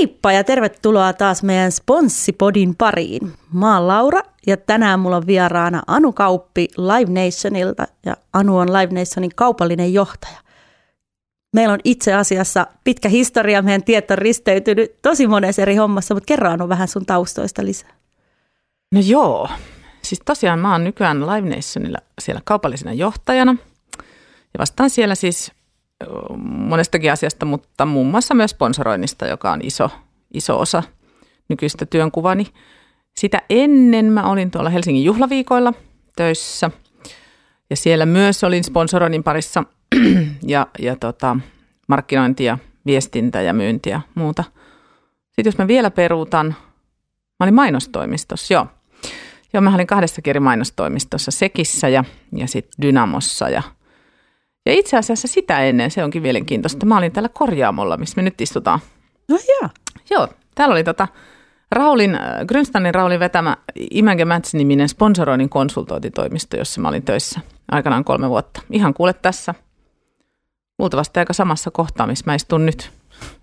Heippa ja tervetuloa taas meidän Sponssipodin pariin. Mä oon Laura ja tänään mulla on vieraana Anu Kauppi Live Nationilta ja Anu on Live Nationin kaupallinen johtaja. Meillä on itse asiassa pitkä historia, meidän tieto on risteytynyt tosi monessa eri hommassa, mutta kerro Anu vähän sun taustoista lisää. No joo, siis tosiaan mä oon nykyään Live Nationilla siellä kaupallisena johtajana ja vastaan siellä siis monestakin asiasta, mutta muun muassa myös sponsoroinnista, joka on iso, iso osa nykyistä työnkuvani. Sitä ennen mä olin tuolla Helsingin juhlaviikoilla töissä ja siellä myös olin sponsoroinnin parissa ja, ja tota, markkinointia, viestintä ja myyntiä ja muuta. Sitten jos mä vielä peruutan, mä olin mainostoimistossa, joo. Joo, mä olin kahdessa eri mainostoimistossa, Sekissä ja, ja sitten Dynamossa ja – ja itse asiassa sitä ennen, se onkin mielenkiintoista, mä olin täällä korjaamolla, missä me nyt istutaan. No joo. Joo, täällä oli tota Raulin, äh, Grönstanin Raulin vetämä Image Match-niminen sponsoroinnin konsultointitoimisto, jossa mä olin töissä aikanaan kolme vuotta. Ihan kuule tässä, luultavasti aika samassa kohtaa, missä mä istun nyt.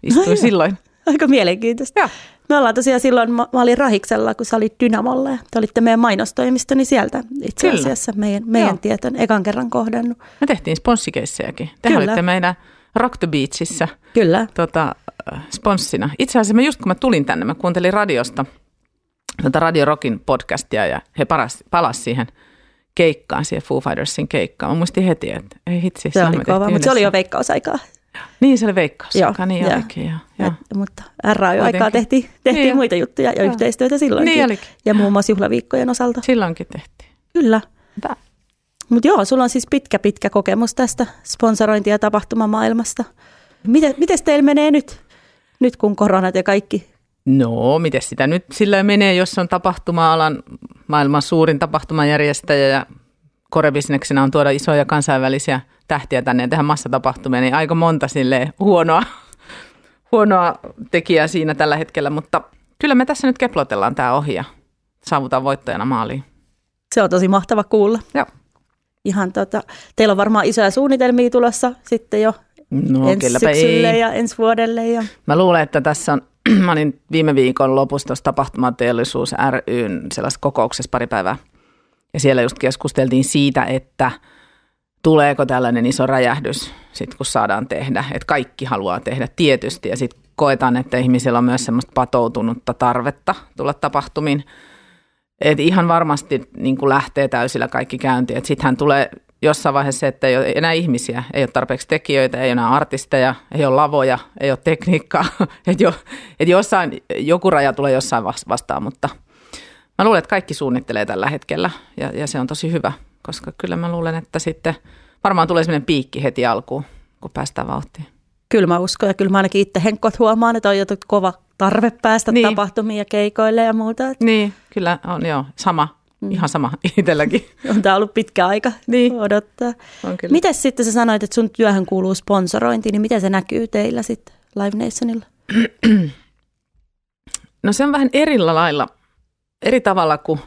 Istuin no silloin. Aika mielenkiintoista. Joo. Me ollaan tosiaan silloin, mä, mä olin Rahiksella, kun sä olit Dynamolla ja te olitte meidän mainostoimisto, niin sieltä itse Kyllä. asiassa meidän, meidän tieton ekan kerran kohdannut. Me tehtiin sponssikeissejäkin. Te Kyllä. olitte meidän Rock the Beachissä Kyllä. tota, sponssina. Itse asiassa mä just kun mä tulin tänne, mä kuuntelin radiosta tota Radio Rockin podcastia ja he paras, palas siihen keikkaan, siihen Foo Fightersin keikkaan. Mä muistin heti, että ei hitsi, Se oli kova, mutta se oli jo veikkausaikaa. Niin, se oli veikkaus. Joo, niin joo. olikin, joo. joo. Et, mutta RAY-aikaa tehtiin, tehtiin Niin. muita juttuja ja Joo. yhteistyötä silloinkin. Niin olikin. Ja muun muassa juhlaviikkojen osalta. Silloinkin tehtiin. Kyllä. Tää. Mutta joo, sulla on siis pitkä, pitkä kokemus tästä sponsorointi- ja tapahtumamaailmasta. Miten, miten teillä menee nyt, nyt kun koronat ja kaikki? No, miten sitä nyt sillä menee, jos on tapahtuma-alan maailman suurin tapahtumajärjestäjä ja korebisneksenä on tuoda isoja kansainvälisiä tähtiä tänne ja tehdä massatapahtumia, niin aika monta sille huonoa, huonoa tekijää siinä tällä hetkellä, mutta kyllä me tässä nyt keplotellaan tämä ohi ja saavutaan voittajana maaliin. Se on tosi mahtava kuulla. Joo. Ihan tota, teillä on varmaan isoja suunnitelmia tulossa sitten jo No, ensi syksylle ei. ja ensi vuodelle. Ja... Mä luulen, että tässä on, mä olin viime viikon lopussa tuossa tapahtumateollisuus ryn sellaisessa kokouksessa pari päivää. Ja siellä just keskusteltiin siitä, että tuleeko tällainen iso räjähdys, sit kun saadaan tehdä. Että kaikki haluaa tehdä tietysti ja sitten koetaan, että ihmisillä on myös semmoista patoutunutta tarvetta tulla tapahtumiin. Et ihan varmasti niin lähtee täysillä kaikki käyntiin. Sittenhän tulee jossain vaiheessa se, että ei ole enää ihmisiä, ei ole tarpeeksi tekijöitä, ei ole enää artisteja, ei ole lavoja, ei ole tekniikkaa. Että jo, et jossain, joku raja tulee jossain vas- vastaan, mutta mä luulen, että kaikki suunnittelee tällä hetkellä ja, ja se on tosi hyvä, koska kyllä mä luulen, että sitten varmaan tulee sellainen piikki heti alkuun, kun päästään vauhtiin. Kyllä mä uskon ja kyllä mä ainakin itse henkot huomaan, että on jo kova tarve päästä niin. Tapahtumiin ja keikoille ja muuta. Et Niin, kyllä on joo, sama, mm. ihan sama itselläkin. On tämä ollut pitkä aika Niin. odottaa. Miten sitten sä sanoit, että sun työhön kuuluu sponsorointi, niin miten se näkyy teillä sitten Live Nationilla? No se on vähän eri lailla, eri tavalla kuin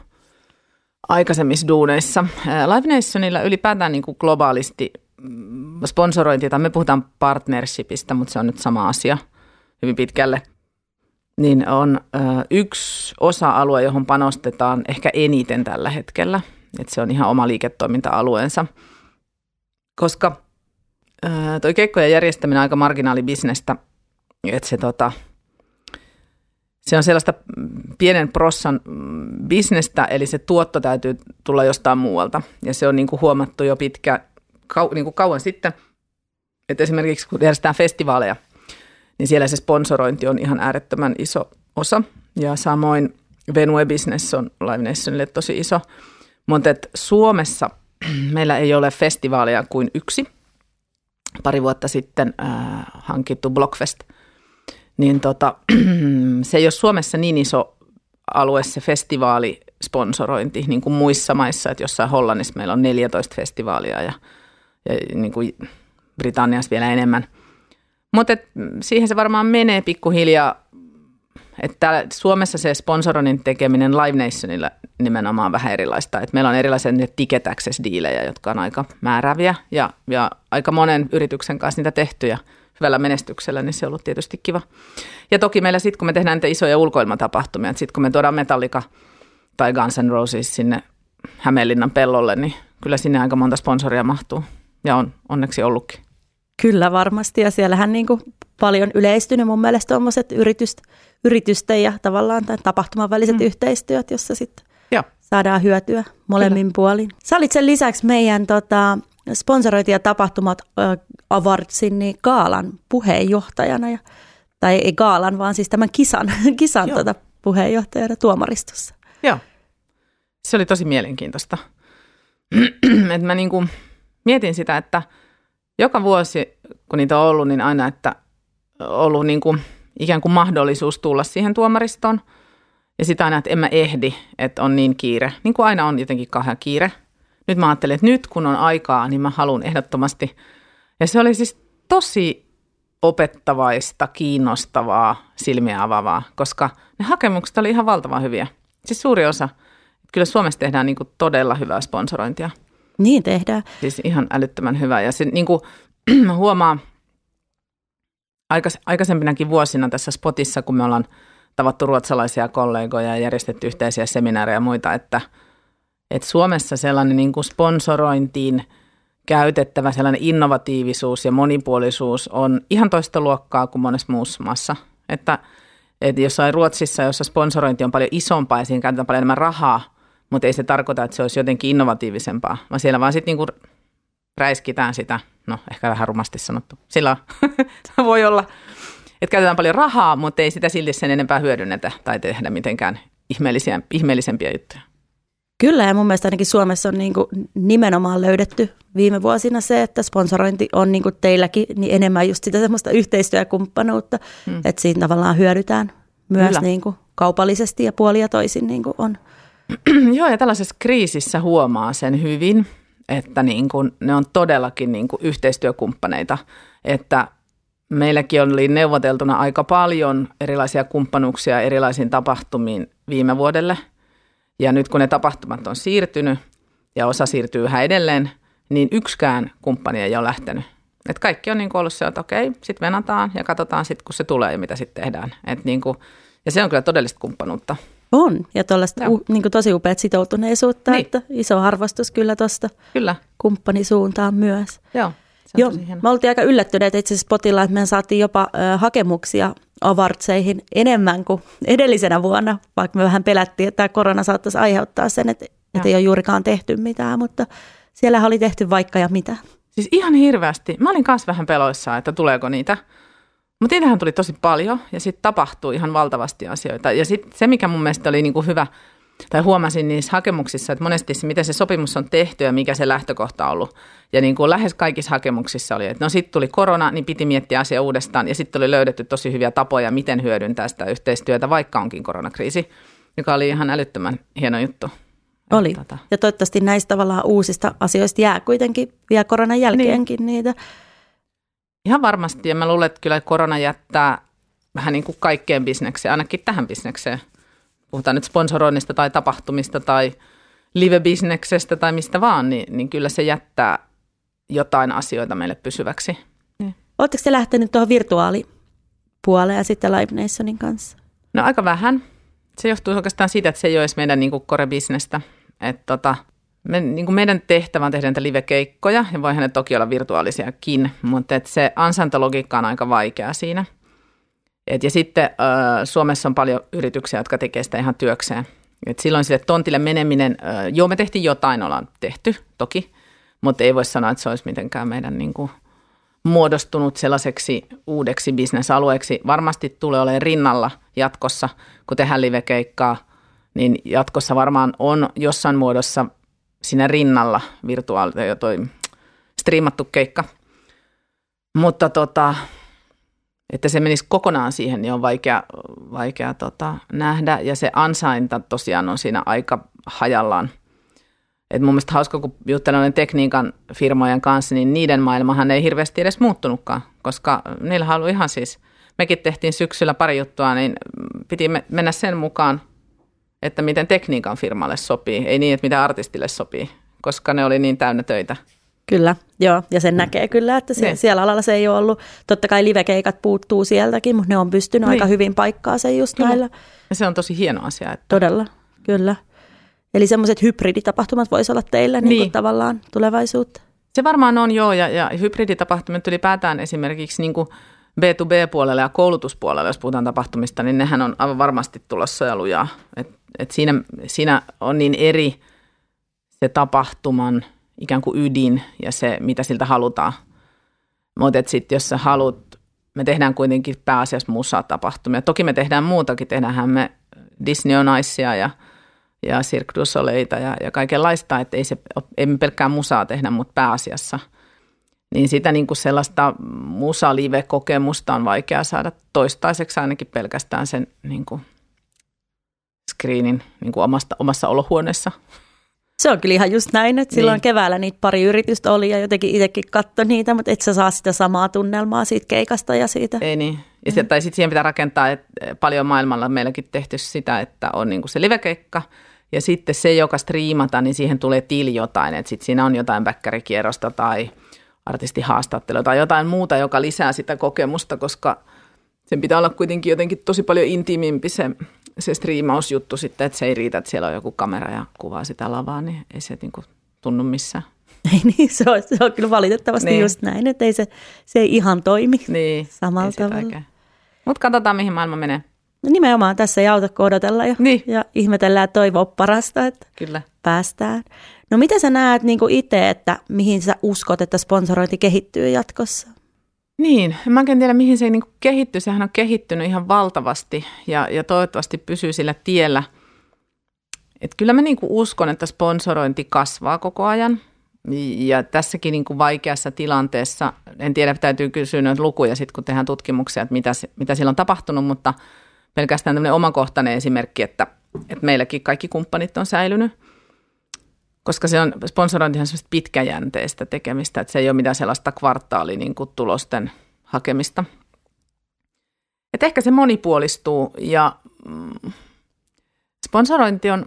aikaisemmissa duuneissa. Live Nationilla ylipäätään niin kuin globaalisti mm, sponsorointi, tai me puhutaan partnershipista, mutta se on nyt sama asia hyvin pitkälle, niin on yksi osa-alue, johon panostetaan ehkä eniten tällä hetkellä. Että se on ihan oma liiketoiminta-alueensa. Koska ö, toi keikkojen järjestäminen on aika marginaalibisnestä, että se tota, se on sellaista pienen prossan bisnestä, eli se tuotto täytyy tulla jostain muualta. Ja se on niin kuin huomattu jo pitkä, kau, niin kuin kauan sitten, että esimerkiksi kun järjestetään festivaaleja, niin siellä se sponsorointi on ihan äärettömän iso osa. Ja samoin venue-business on Live Nationille tosi iso. Mutta et Suomessa meillä ei ole festivaaleja kuin yksi. Pari vuotta sitten äh, hankittu Blockfest – niin tota, se ei ole Suomessa niin iso alue se festivaalisponsorointi, niin kuin muissa maissa, että jossain Hollannissa meillä on 14 festivaalia ja, ja niin kuin Britanniassa vielä enemmän. Mutta siihen se varmaan menee pikkuhiljaa, että Suomessa se sponsoroinnin tekeminen Live Nationilla nimenomaan on vähän erilaista. Et meillä on erilaisia ticket access diilejä, jotka on aika määräviä ja, ja aika monen yrityksen kanssa niitä tehty ja hyvällä menestyksellä, niin se on ollut tietysti kiva. Ja toki meillä sitten, kun me tehdään niitä isoja ulkoilmatapahtumia, että sitten kun me tuodaan Metallica tai Guns N' Roses sinne Hämeenlinnan pellolle, niin kyllä sinne aika monta sponsoria mahtuu. Ja on onneksi ollutkin. Kyllä varmasti, ja siellähän niin kuin paljon yleistynyt mun mielestä tuommoiset yrityst, yritysten ja tavallaan tämän tapahtuman väliset mm. yhteistyöt, jossa sitten saadaan hyötyä molemmin Kyllä. puolin. Sä olit sen lisäksi meidän tota, sponsorointi- ja tapahtumat äh, Awardsin niin Gaalan puheenjohtajana, ja, tai ei Gaalan, vaan siis tämän kisan, kisan tota, puheenjohtajana tuomaristossa. Joo, se oli tosi mielenkiintoista. Et mä niinku mietin sitä, että joka vuosi, kun niitä on ollut, niin aina, että ollut niinku ikään kuin mahdollisuus tulla siihen tuomaristoon. Ja sitä aina, että en mä ehdi, että on niin kiire. Niin kuin aina on jotenkin kahden kiire. Nyt mä ajattelen, että nyt kun on aikaa, niin mä haluan ehdottomasti. Ja se oli siis tosi opettavaista, kiinnostavaa, silmiä avaavaa, koska ne hakemukset oli ihan valtavan hyviä. Siis suuri osa. Kyllä Suomessa tehdään niin todella hyvää sponsorointia. Niin tehdään. Siis ihan älyttömän hyvää. Ja se niin kuin, huomaa aikas, aikaisempinakin vuosina tässä spotissa, kun me ollaan tavattu ruotsalaisia kollegoja ja järjestetty yhteisiä seminaareja ja muita, että, että Suomessa sellainen niin kuin sponsorointiin käytettävä sellainen innovatiivisuus ja monipuolisuus on ihan toista luokkaa kuin monessa muussa maassa. Että, että jossain Ruotsissa, jossa sponsorointi on paljon isompaa ja siinä käytetään paljon enemmän rahaa, mutta ei se tarkoita, että se olisi jotenkin innovatiivisempaa, vaan siellä vaan sitten niinku räiskitään sitä, no ehkä vähän rumasti sanottu, sillä voi olla, että käytetään paljon rahaa, mutta ei sitä silti sen enempää hyödynnetä tai tehdä mitenkään ihmeellisiä, ihmeellisempiä juttuja. Kyllä, ja mun mielestä ainakin Suomessa on niin kuin nimenomaan löydetty viime vuosina se, että sponsorointi on niin kuin teilläkin niin enemmän just sitä semmoista yhteistyökumppanuutta, hmm. että siinä tavallaan hyödytään myös niin kuin kaupallisesti ja puolia toisin niin kuin on. Joo, ja tällaisessa kriisissä huomaa sen hyvin, että niin kuin, ne on todellakin niin kuin yhteistyökumppaneita, että meilläkin oli neuvoteltuna aika paljon erilaisia kumppanuuksia erilaisiin tapahtumiin viime vuodelle. Ja nyt kun ne tapahtumat on siirtynyt ja osa siirtyy yhä edelleen, niin yksikään kumppani ei ole lähtenyt. Et kaikki on niin kuin ollut se, että okei, sitten venataan ja katsotaan sitten, kun se tulee ja mitä sitten tehdään. Et niin kuin, ja se on kyllä todellista kumppanuutta. On, ja tuollaista u, niin tosi upeat sitoutuneisuutta, niin. että iso arvostus kyllä tuosta kumppanisuuntaan myös. Joo, Joo me oltiin aika yllättyneet itse asiassa potilla, että me saatiin jopa ö, hakemuksia avartseihin enemmän kuin edellisenä vuonna, vaikka me vähän pelättiin, että tämä korona saattaisi aiheuttaa sen, että, että ei ole juurikaan tehty mitään, mutta siellä oli tehty vaikka ja mitä. Siis ihan hirveästi. Mä olin myös vähän peloissaan, että tuleeko niitä. Mutta niitähän tuli tosi paljon ja sitten tapahtui ihan valtavasti asioita. Ja sitten se, mikä mun mielestä oli niinku hyvä, tai huomasin niissä hakemuksissa, että monesti se, miten se sopimus on tehty ja mikä se lähtökohta on ollut. Ja niin kuin lähes kaikissa hakemuksissa oli, että no sitten tuli korona, niin piti miettiä asia uudestaan. Ja sitten oli löydetty tosi hyviä tapoja, miten hyödyntää sitä yhteistyötä, vaikka onkin koronakriisi, joka oli ihan älyttömän hieno juttu. Oli. Tota. Ja toivottavasti näistä tavallaan uusista asioista jää kuitenkin vielä koronan jälkeenkin niin. niitä Ihan varmasti, ja mä luulen, että kyllä korona jättää vähän niin kuin kaikkeen bisnekseen, ainakin tähän bisnekseen. Puhutaan nyt sponsoroinnista tai tapahtumista tai live-bisneksestä tai mistä vaan, niin, niin kyllä se jättää jotain asioita meille pysyväksi. Niin. Oletteko te lähtenyt tuohon virtuaalipuoleen ja sitten Live Nationin kanssa? No aika vähän. Se johtuu oikeastaan siitä, että se ei ole edes meidän niin core-bisnestä. Että tota, me, niin kuin meidän tehtävä on tehdä niitä live-keikkoja, ja voihan ne toki olla virtuaalisiakin, mutta et se ansantologiikka on aika vaikea siinä. Et, ja sitten äh, Suomessa on paljon yrityksiä, jotka tekee sitä ihan työkseen. Et silloin sille tontille meneminen, äh, joo me tehtiin jotain, ollaan tehty toki, mutta ei voi sanoa, että se olisi mitenkään meidän niin kuin, muodostunut sellaiseksi uudeksi bisnesalueeksi. Varmasti tulee olemaan rinnalla jatkossa, kun tehdään live-keikkaa, niin jatkossa varmaan on jossain muodossa – siinä rinnalla virtuaali ja toi striimattu keikka. Mutta tota, että se menisi kokonaan siihen, niin on vaikea, vaikea tota, nähdä. Ja se ansainta tosiaan on siinä aika hajallaan. Et mun mielestä hauska, kun juttelen tekniikan firmojen kanssa, niin niiden maailmahan ei hirveästi edes muuttunutkaan, koska niillä on ihan siis, mekin tehtiin syksyllä pari juttua, niin piti mennä sen mukaan, että miten tekniikan firmalle sopii, ei niin, että mitä artistille sopii, koska ne oli niin täynnä töitä. Kyllä, joo, ja sen näkee kyllä, että se, Niin. siellä alalla se ei ole ollut. Totta kai livekeikat puuttuu sieltäkin, mutta ne on pystynyt Niin. aika hyvin paikkaa sen just Kyllä. näillä. Ja se on tosi hieno asia. Että Todella, kyllä. Eli semmoiset hybriditapahtumat voisi olla teillä niin. Niin Niin. tavallaan tulevaisuutta. Se varmaan on joo, ja, ja hybriditapahtumat ylipäätään esimerkiksi niin kuin B2B-puolella ja koulutuspuolella, jos puhutaan tapahtumista, niin nehän on aivan varmasti tulossa ja lujaa. Et, et siinä, siinä on niin eri se tapahtuman ikään kuin ydin ja se, mitä siltä halutaan. Mutta sitten jos sä haluat, me tehdään kuitenkin pääasiassa musatapahtumia. Toki me tehdään muutakin, tehdäänhän me Disney on Icea ja, ja Cirque du Soleilta ja, ja kaikenlaista, että ei, se, ei me pelkkää musaa tehdä, mutta pääasiassa. Niin sitä niin kuin sellaista musa-live-kokemusta on vaikea saada toistaiseksi ainakin pelkästään sen niin kuin screenin niin kuin omasta, omassa olohuoneessa. Se on kyllä ihan just näin, että silloin Niin. keväällä niitä pari yritystä oli ja jotenkin itsekin katso niitä, mutta et sä saa sitä samaa tunnelmaa siitä keikasta ja siitä. Ei niin. Ja mm. Tai sitten siihen pitää rakentaa, että paljon maailmalla on meilläkin tehty sitä, että on niin kuin se livekeikka ja sitten se, joka striimata, niin siihen tulee tili jotain, että sitten siinä on jotain bäkkärikierrosta tai artistihaastattelua tai jotain muuta, joka lisää sitä kokemusta, koska sen pitää olla kuitenkin jotenkin tosi paljon intiimimpi se, se striimausjuttu sitten, että se ei riitä, että siellä on joku kamera ja kuvaa sitä lavaa, niin ei se niin kuin tunnu missään. Ei niin, se on, se on kyllä valitettavasti niin. Just näin, että ei se, se ei ihan toimi Niin, samalla tavalla. Mutta katsotaan, mihin maailma menee. No nimenomaan tässä ei auta odotella ja, Niin. ja ihmetellään toivoa parasta, että Kyllä. päästään. No miten sä näet niin itse, että mihin sä uskot, että sponsorointi kehittyy jatkossa? Niin, en mä oikein tiedä mihin se niin kehittyy. Sehän on kehittynyt ihan valtavasti ja, ja toivottavasti pysyy sillä tiellä. Et kyllä mä niin uskon, että sponsorointi kasvaa koko ajan. Ja tässäkin niin vaikeassa tilanteessa, en tiedä, täytyy kysyä noita lukuja sitten, kun tehdään tutkimuksia, että mitä, mitä siellä on tapahtunut, mutta pelkästään tämmöinen omakohtainen esimerkki, että, että meilläkin kaikki kumppanit on säilynyt koska se on, sponsorointihan on semmoista pitkäjänteistä tekemistä, että se ei ole mitään sellaista kvartaali niin kuin tulosten hakemista. Et ehkä se monipuolistuu ja mm, sponsorointi on,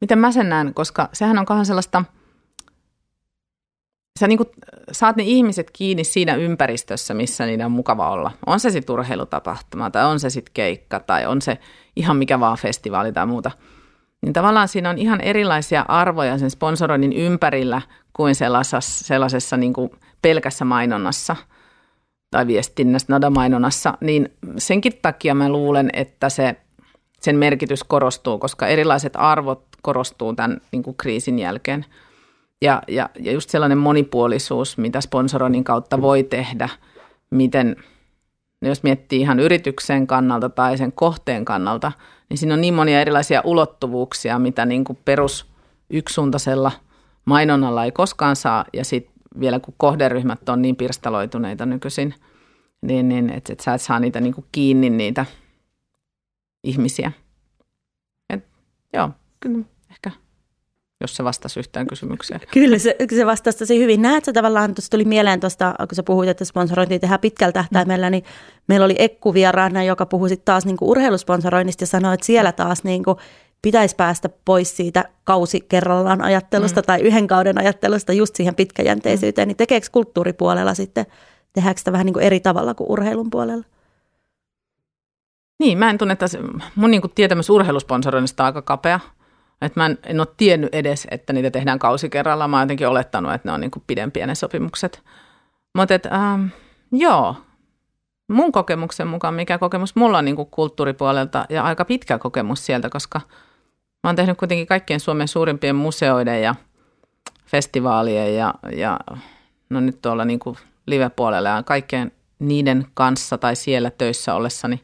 miten mä sen näen, koska sehän on kauhean sellaista, sä niin kuin saat ne ihmiset kiinni siinä ympäristössä, missä niiden on mukava olla. On se sitten urheilutapahtuma tai on se sitten keikka tai on se ihan mikä vaan festivaali tai muuta – niin tavallaan siinä on ihan erilaisia arvoja sen sponsoroinnin ympärillä kuin sellaisessa, sellaisessa niin kuin pelkässä mainonnassa tai viestinnässä, nada-mainonnassa, niin senkin takia mä luulen, että se, sen merkitys korostuu, koska erilaiset arvot korostuu tämän niin kuin kriisin jälkeen. Ja, ja, ja just sellainen monipuolisuus, mitä sponsoroinnin kautta voi tehdä, miten, no jos miettii ihan yrityksen kannalta tai sen kohteen kannalta, niin siinä on niin monia erilaisia ulottuvuuksia, mitä niin kuin perus yksisuuntaisella mainonnalla ei koskaan saa. Ja sitten vielä kun kohderyhmät on niin pirstaloituneita nykyisin, niin, niin että et sä et saa niitä niin kuin kiinni niitä ihmisiä. Et, joo, kyllä ehkä, jos se vastasi yhtään kysymykseen. Kyllä se, se vastasi tosi hyvin. Näet sä tavallaan, tuossa tuli mieleen tuosta, kun sä puhuit, että sponsorointia tehdään pitkällä tähtäimellä, niin meillä oli Ekku vieraana, joka puhui sit taas niin kuin urheilusponsoroinnista ja sanoi, että siellä taas niin kuin pitäisi päästä pois siitä kausi kerrallaan ajattelusta mm. tai yhden kauden ajattelusta just siihen pitkäjänteisyyteen, mm. niin tekeekö kulttuuripuolella sitten, tehdäänkö sitä vähän niin kuin eri tavalla kuin urheilun puolella? Niin, mä en tunne, että mun niin kuin tietämys urheilusponsoroinnista on aika kapea. Että mä en, en ole tiennyt edes, että niitä tehdään kausi kerrallaan. Mä oon jotenkin olettanut, että ne on niin kuin pidempiä ne sopimukset. Mutta ähm, joo, mun kokemuksen mukaan, mikä kokemus mulla on niin kuin kulttuuripuolelta ja aika pitkä kokemus sieltä, koska mä oon tehnyt kuitenkin kaikkien Suomen suurimpien museoiden ja festivaalien ja, ja no nyt tuolla niin kuin live-puolella ja kaikkien niiden kanssa tai siellä töissä ollessani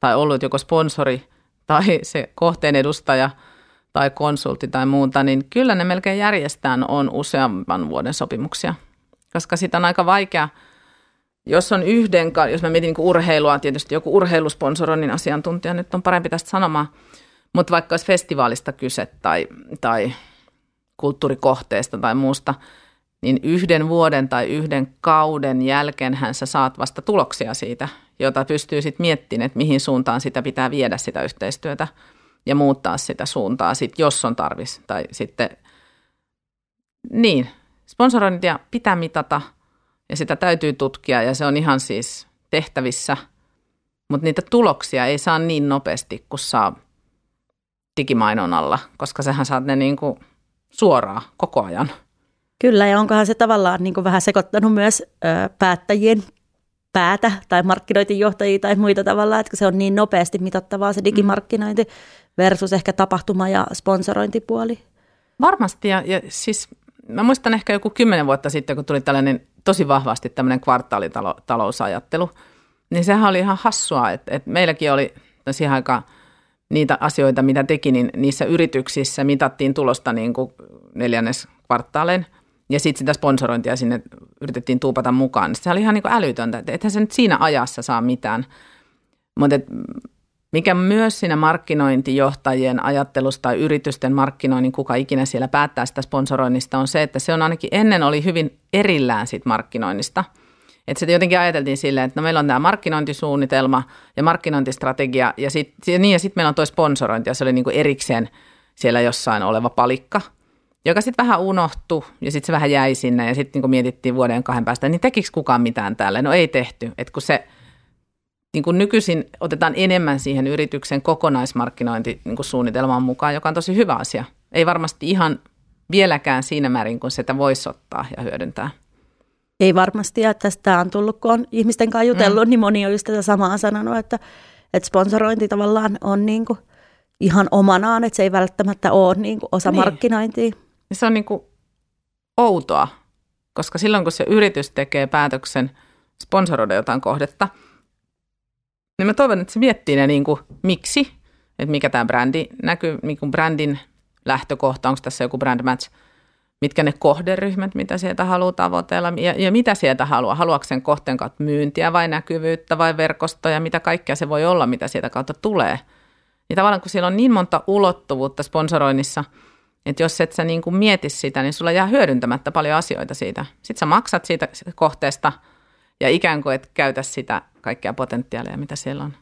tai ollut joko sponsori tai se kohteen edustaja tai konsultti tai muuta, niin kyllä ne melkein järjestään on useamman vuoden sopimuksia, koska sitä on aika vaikea, jos on yhden, jos mä mietin niin urheilua, tietysti joku urheilusponsoroinnin asiantuntija nyt on parempi tästä sanomaan, mutta vaikka olisi festivaalista kyse tai, tai kulttuurikohteesta tai muusta, niin yhden vuoden tai yhden kauden jälkeenhän sä saat vasta tuloksia siitä, jota pystyy sitten miettimään, että mihin suuntaan sitä pitää viedä sitä yhteistyötä ja muuttaa sitä suuntaa, sit, jos on tarvis. Tai sitten, niin, sponsorointia pitää mitata ja sitä täytyy tutkia ja se on ihan siis tehtävissä, mutta niitä tuloksia ei saa niin nopeasti kuin saa digimainonnalla, koska sehän saat ne niin kuin suoraan koko ajan. Kyllä, ja onkohan se tavallaan niin kuin vähän sekoittanut myös ö, päättäjien päätä tai markkinointijohtajia tai muita tavallaan, että se on niin nopeasti mitattavaa se digimarkkinointi versus ehkä tapahtuma- ja sponsorointipuoli. Varmasti, ja, ja siis mä muistan ehkä joku kymmenen vuotta sitten, kun tuli tällainen tosi vahvasti tämmöinen kvartaalitalousajattelu, niin sehän oli ihan hassua, että, että meilläkin oli siihen aikaan niitä asioita, mitä teki, niin niissä yrityksissä mitattiin tulosta niin kuin neljännes kvartaaleen – ja sitten sitä sponsorointia sinne yritettiin tuupata mukaan. Se oli ihan niin kuin älytöntä, että ethän se nyt siinä ajassa saa mitään. Mutta mikä myös siinä markkinointijohtajien ajattelusta tai yritysten markkinoinnin, kuka ikinä siellä päättää sitä sponsoroinnista, on se, että se on ainakin ennen oli hyvin erillään siitä markkinoinnista. Että se jotenkin ajateltiin silleen, että no meillä on tämä markkinointisuunnitelma ja markkinointistrategia ja sitten niin, ja sit meillä on tuo sponsorointi ja se oli niin kuin erikseen siellä jossain oleva palikka – joka sitten vähän unohtui ja sitten se vähän jäi sinne ja sitten niin mietittiin vuoden kahden päästä, niin tekikö kukaan mitään täällä? No ei tehty, että kun se niin kuin nykyisin otetaan enemmän siihen yrityksen kokonaismarkkinointisuunnitelmaan niin mukaan, joka on tosi hyvä asia. Ei varmasti ihan vieläkään siinä määrin, kun sitä voisi ottaa ja hyödyntää. Ei varmasti, ja tästä on tullut, kun on ihmisten kanssa jutellut, mm. niin moni on just tätä samaa sanonut, että, että sponsorointi tavallaan on niin kuin ihan omanaan, että se ei välttämättä ole niin kuin osa niin. markkinointia. Se on niin kuin outoa, koska silloin kun se yritys tekee päätöksen sponsoroida jotain kohdetta, niin mä toivon, että se miettii ne niin kuin, miksi, että mikä tämä brändi näkyy, niin kuin brändin lähtökohta, onko tässä joku brand match, mitkä ne kohderyhmät, mitä sieltä haluaa tavoitella ja, ja mitä sieltä haluaa. Haluaako sen kohteen kautta myyntiä vai näkyvyyttä vai verkostoja, mitä kaikkea se voi olla, mitä sieltä kautta tulee. Niin tavallaan kun siellä on niin monta ulottuvuutta sponsoroinnissa – että jos et sä niin kuin mieti sitä, niin sulla jää hyödyntämättä paljon asioita siitä. Sitten sä maksat siitä, kohteesta ja ikään kuin et käytä sitä kaikkea potentiaalia, mitä siellä on.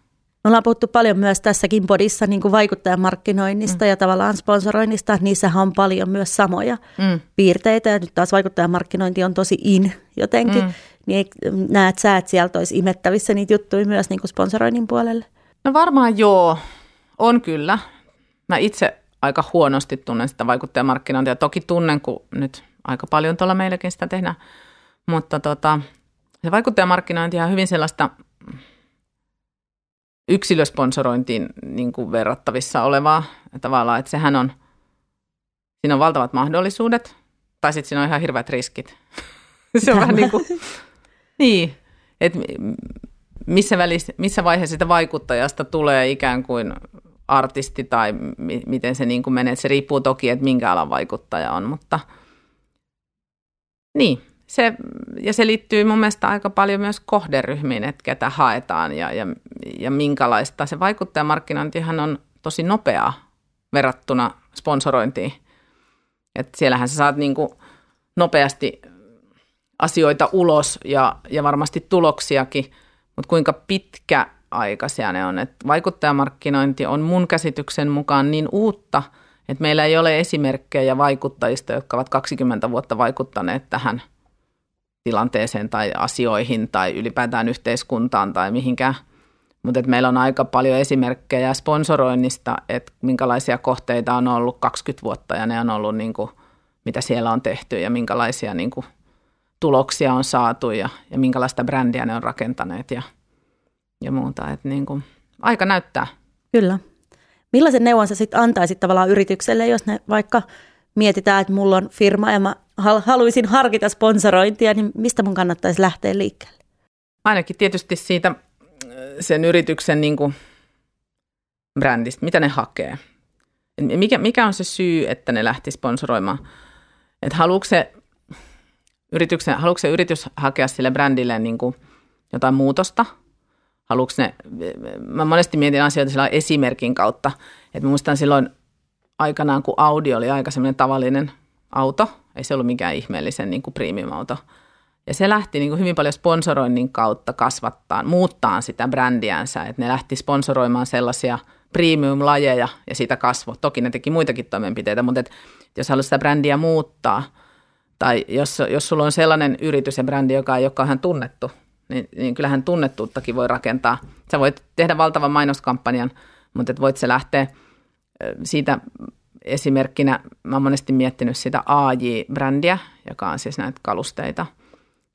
Me ollaan puhuttu paljon myös tässäkin podissa niin kuin vaikuttajamarkkinoinnista mm. ja tavallaan sponsoroinnista. Niissähän on paljon myös samoja mm. piirteitä. Ja nyt taas vaikuttajamarkkinointi on tosi in jotenkin. Mm. Niin näet sä, että sieltä olisi imettävissä niitä juttuja myös niin kuin sponsoroinnin puolelle? No varmaan joo, on kyllä. Mä itse aika huonosti tunnen sitä vaikuttajamarkkinointia. Toki tunnen, kun nyt aika paljon tuolla meilläkin sitä tehdään. Mutta tota, se vaikuttajamarkkinointi on hyvin sellaista yksilösponsorointiin niin kuin verrattavissa olevaa tavallaan, että sehän on, siinä on valtavat mahdollisuudet, tai sitten siinä on ihan hirveät riskit. se on vähän niin kuin, niin, että missä, välissä, missä vaiheessa sitä vaikuttajasta tulee ikään kuin artisti tai mi- miten se niin kuin menee. Se riippuu toki, että minkä alan vaikuttaja on, mutta niin. Se, ja se liittyy mun mielestä aika paljon myös kohderyhmiin, että ketä haetaan ja, ja, ja minkälaista. Se vaikuttajamarkkinointihan on tosi nopeaa verrattuna sponsorointiin. Et siellähän sä saat niin kuin nopeasti asioita ulos ja, ja varmasti tuloksiakin, mutta kuinka pitkä aikaisia ne on. Et vaikuttajamarkkinointi on mun käsityksen mukaan niin uutta, että meillä ei ole esimerkkejä vaikuttajista, jotka ovat 20 vuotta vaikuttaneet tähän tilanteeseen tai asioihin tai ylipäätään yhteiskuntaan tai mihinkään. Mutta meillä on aika paljon esimerkkejä sponsoroinnista, että minkälaisia kohteita on ollut 20 vuotta ja ne on ollut niin kuin, mitä siellä on tehty ja minkälaisia niin kuin, tuloksia on saatu ja, ja minkälaista brändiä ne on rakentaneet ja – ja muuta. Että niin kuin, aika näyttää. Kyllä. Millaisen neuvon sä sitten antaisit tavallaan yritykselle, jos ne vaikka mietitään, että mulla on firma ja mä haluaisin harkita sponsorointia, niin mistä mun kannattaisi lähteä liikkeelle? Ainakin tietysti siitä äh, sen yrityksen niin kuin brändistä, mitä ne hakee. Mikä, mikä on se syy, että ne lähti sponsoroimaan? Että haluatko se, yrityksen, haluatko se yritys hakea sille brändille niin kuin jotain muutosta – haluuks ne, mä monesti mietin asioita sillä esimerkin kautta, että muistan silloin aikanaan, kun Audi oli aika tavallinen auto, ei se ollut mikään ihmeellisen niin kuin premium-auto. Ja se lähti niin kuin hyvin paljon sponsoroinnin kautta kasvattaa, muuttaa sitä brändiänsä, että ne lähti sponsoroimaan sellaisia premium-lajeja ja siitä kasvo. Toki ne teki muitakin toimenpiteitä, mutta et, jos haluaa sitä brändiä muuttaa Tai jos, jos sulla on sellainen yritys ja brändi, joka ei ole kauhean tunnettu, niin, niin kyllähän tunnettuuttakin voi rakentaa. Sä voit tehdä valtavan mainoskampanjan, mutta et voit se lähteä siitä esimerkkinä, mä oon monesti miettinyt sitä AJ-brändiä, joka on siis näitä kalusteita,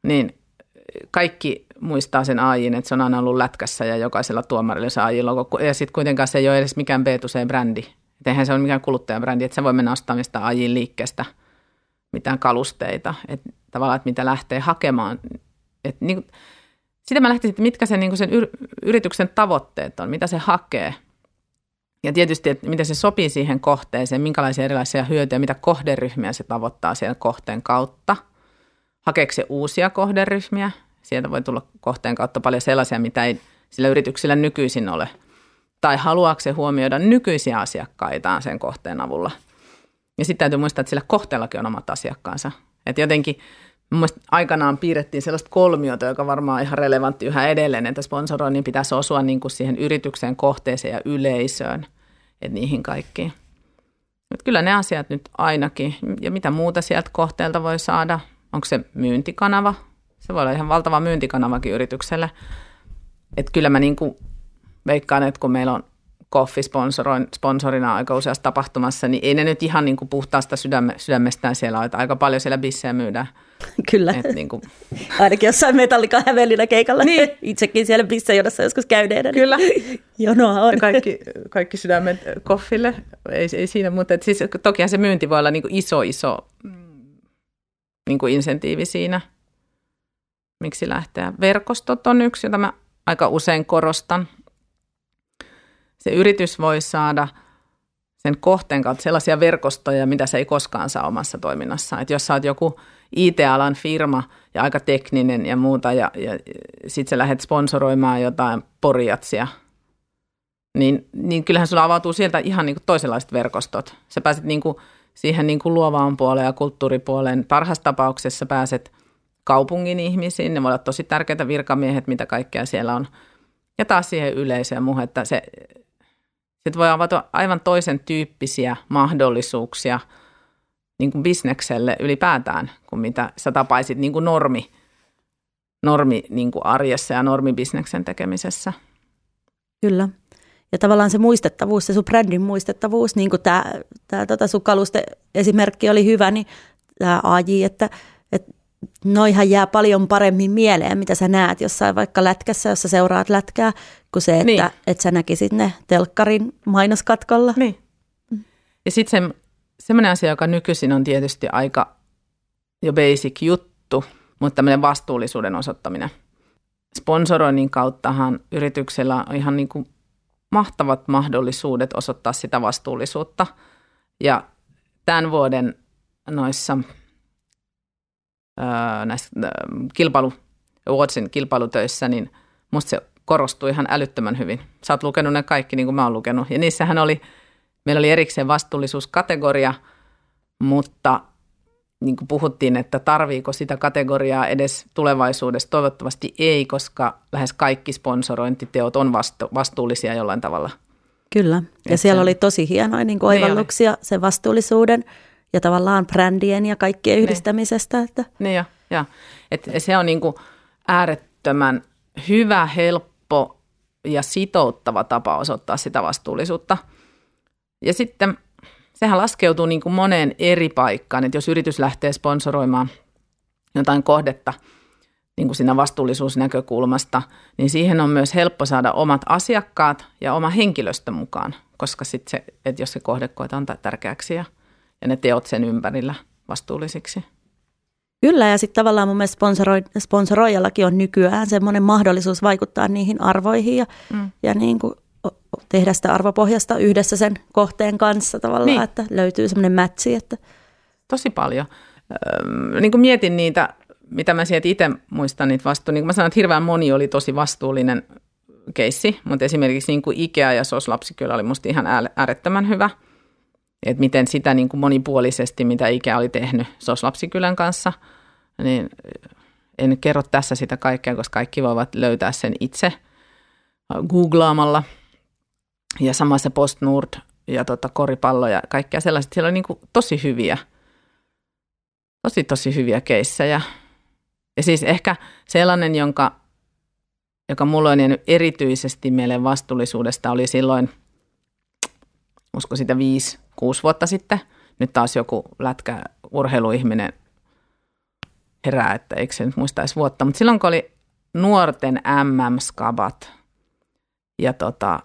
niin kaikki muistaa sen AJin, että se on aina ollut lätkässä ja jokaisella tuomarilla se AJ-logo. Ja sitten kuitenkaan se ei ole edes mikään B2C-brändi. Et eihän se ole mikään kuluttajabrändi, että se voi mennä ostamaan mistä AJin liikkeestä mitään kalusteita. Että tavallaan, että mitä lähtee hakemaan. Et niin, sitä mä lähtisin, että mitkä sen, niin sen yrityksen tavoitteet on, mitä se hakee. Ja tietysti, että miten se sopii siihen kohteeseen, minkälaisia erilaisia hyötyjä, mitä kohderyhmiä se tavoittaa siellä kohteen kautta. Hakeeko se uusia kohderyhmiä? Sieltä voi tulla kohteen kautta paljon sellaisia, mitä ei sillä yrityksellä nykyisin ole. Tai haluaako se huomioida nykyisiä asiakkaitaan sen kohteen avulla. Ja sitten täytyy muistaa, että sillä kohteellakin on omat asiakkaansa. Että jotenkin aikanaan piirrettiin sellaista kolmiota, joka varmaan on ihan relevantti yhä edelleen, että sponsoroinnin pitäisi osua niin kuin siihen yrityksen kohteeseen ja yleisöön, että niihin kaikkiin. Mutta kyllä ne asiat nyt ainakin, ja mitä muuta sieltä kohteelta voi saada, onko se myyntikanava, se voi olla ihan valtava myyntikanavakin yritykselle. Että kyllä mä niin veikkaan, että kun meillä on Koffi sponsorina aika useassa tapahtumassa, niin ei ne nyt ihan niin puhtaasta sydäme, sydämestään siellä ole, aika paljon siellä bissejä myydään. Kyllä. Et niin kuin. Ainakin jossain metallikan hävellinä keikalla. Niin. Itsekin siellä bissejonossa joskus käyneenä. Niin Kyllä. Jonoa on. Ja kaikki, kaikki sydämet koffille. Ei, ei siinä, mutta siis tokihan se myynti voi olla niin kuin iso, iso niin kuin insentiivi siinä. Miksi lähteä? Verkostot on yksi, jota mä aika usein korostan – se yritys voi saada sen kohteen kautta sellaisia verkostoja, mitä se ei koskaan saa omassa toiminnassaan. Että jos sä oot joku IT-alan firma ja aika tekninen ja muuta, ja, ja sitten sä lähdet sponsoroimaan jotain porjatsia, niin, niin kyllähän sulla avautuu sieltä ihan niin kuin toisenlaiset verkostot. Sä pääset niin kuin siihen niin kuin luovaan puoleen ja kulttuuripuoleen. Parhaassa tapauksessa pääset kaupungin ihmisiin, ne voi olla tosi tärkeitä virkamiehet, mitä kaikkea siellä on. Ja taas siihen yleisöön ja muuhun, että se sitten voi avata aivan toisen tyyppisiä mahdollisuuksia niin kuin bisnekselle ylipäätään, kuin mitä sä tapaisit niin kuin normi, normi niin kuin arjessa ja normibisneksen tekemisessä. Kyllä. Ja tavallaan se muistettavuus, se sun brändin muistettavuus, niin kuin tämä, tämä tota sun kaluste esimerkki oli hyvä, niin tämä AJ, että, että noihan jää paljon paremmin mieleen, mitä sä näet jossain vaikka lätkässä, jossa seuraat lätkää, kuin se, että, niin. että sä näkisit ne telkkarin mainoskatkolla. Niin. Ja sitten se, semmoinen asia, joka nykyisin on tietysti aika jo basic juttu, mutta tämmöinen vastuullisuuden osoittaminen. Sponsoroinnin kauttahan yrityksellä on ihan niin kuin mahtavat mahdollisuudet osoittaa sitä vastuullisuutta. Ja tämän vuoden noissa näissä kilpailu, Watsin kilpailutöissä, niin musta se korostuu ihan älyttömän hyvin. Sä oot lukenut ne kaikki niin kuin mä oon lukenut. Ja niissähän oli, meillä oli erikseen vastuullisuuskategoria, mutta niin kuin puhuttiin, että tarviiko sitä kategoriaa edes tulevaisuudessa. Toivottavasti ei, koska lähes kaikki sponsorointiteot on vastu- vastuullisia jollain tavalla. Kyllä, ja Et siellä se, oli tosi hienoja niin oivalluksia niin sen vastuullisuuden ja tavallaan brändien ja kaikkien niin. yhdistämisestä. Että. Niin jo, ja. Et se on niin kuin äärettömän hyvä, helppo ja sitouttava tapa osoittaa sitä vastuullisuutta. Ja sitten sehän laskeutuu niin kuin moneen eri paikkaan, että jos yritys lähtee sponsoroimaan jotain kohdetta niin kuin siinä vastuullisuusnäkökulmasta, niin siihen on myös helppo saada omat asiakkaat ja oma henkilöstö mukaan, koska sitten se, että jos se kohde koetaan tärkeäksi ja – ja ne teot sen ympärillä vastuullisiksi. Kyllä, ja sitten tavallaan mun mielestä sponsoroi, sponsoroijallakin on nykyään semmoinen mahdollisuus vaikuttaa niihin arvoihin ja, mm. ja niin kuin tehdä sitä arvopohjasta yhdessä sen kohteen kanssa tavallaan, niin. että löytyy semmoinen mätsi. Että... Tosi paljon. Öö, niin kuin mietin niitä, mitä mä sieltä itse muistan niitä vastuun, niin kuin mä sanoin, että hirveän moni oli tosi vastuullinen keissi, mutta esimerkiksi niin kuin Ikea ja SOS Lapsi kyllä oli musta ihan äärettömän hyvä – että miten sitä niin kuin monipuolisesti, mitä Ikä oli tehnyt SOS-lapsikylän kanssa, niin en kerro tässä sitä kaikkea, koska kaikki voivat löytää sen itse googlaamalla. Ja samassa Postnord ja tota, koripallo ja kaikkea sellaista. Siellä on niin kuin tosi hyviä, tosi tosi hyviä keissejä. Ja siis ehkä sellainen, jonka, joka mulla on jäänyt erityisesti mieleen vastuullisuudesta, oli silloin, usko sitä viisi, kuusi vuotta sitten. Nyt taas joku lätkä urheiluihminen herää, että eikö se nyt muistaisi vuotta. Mutta silloin kun oli nuorten MM-skabat ja tota,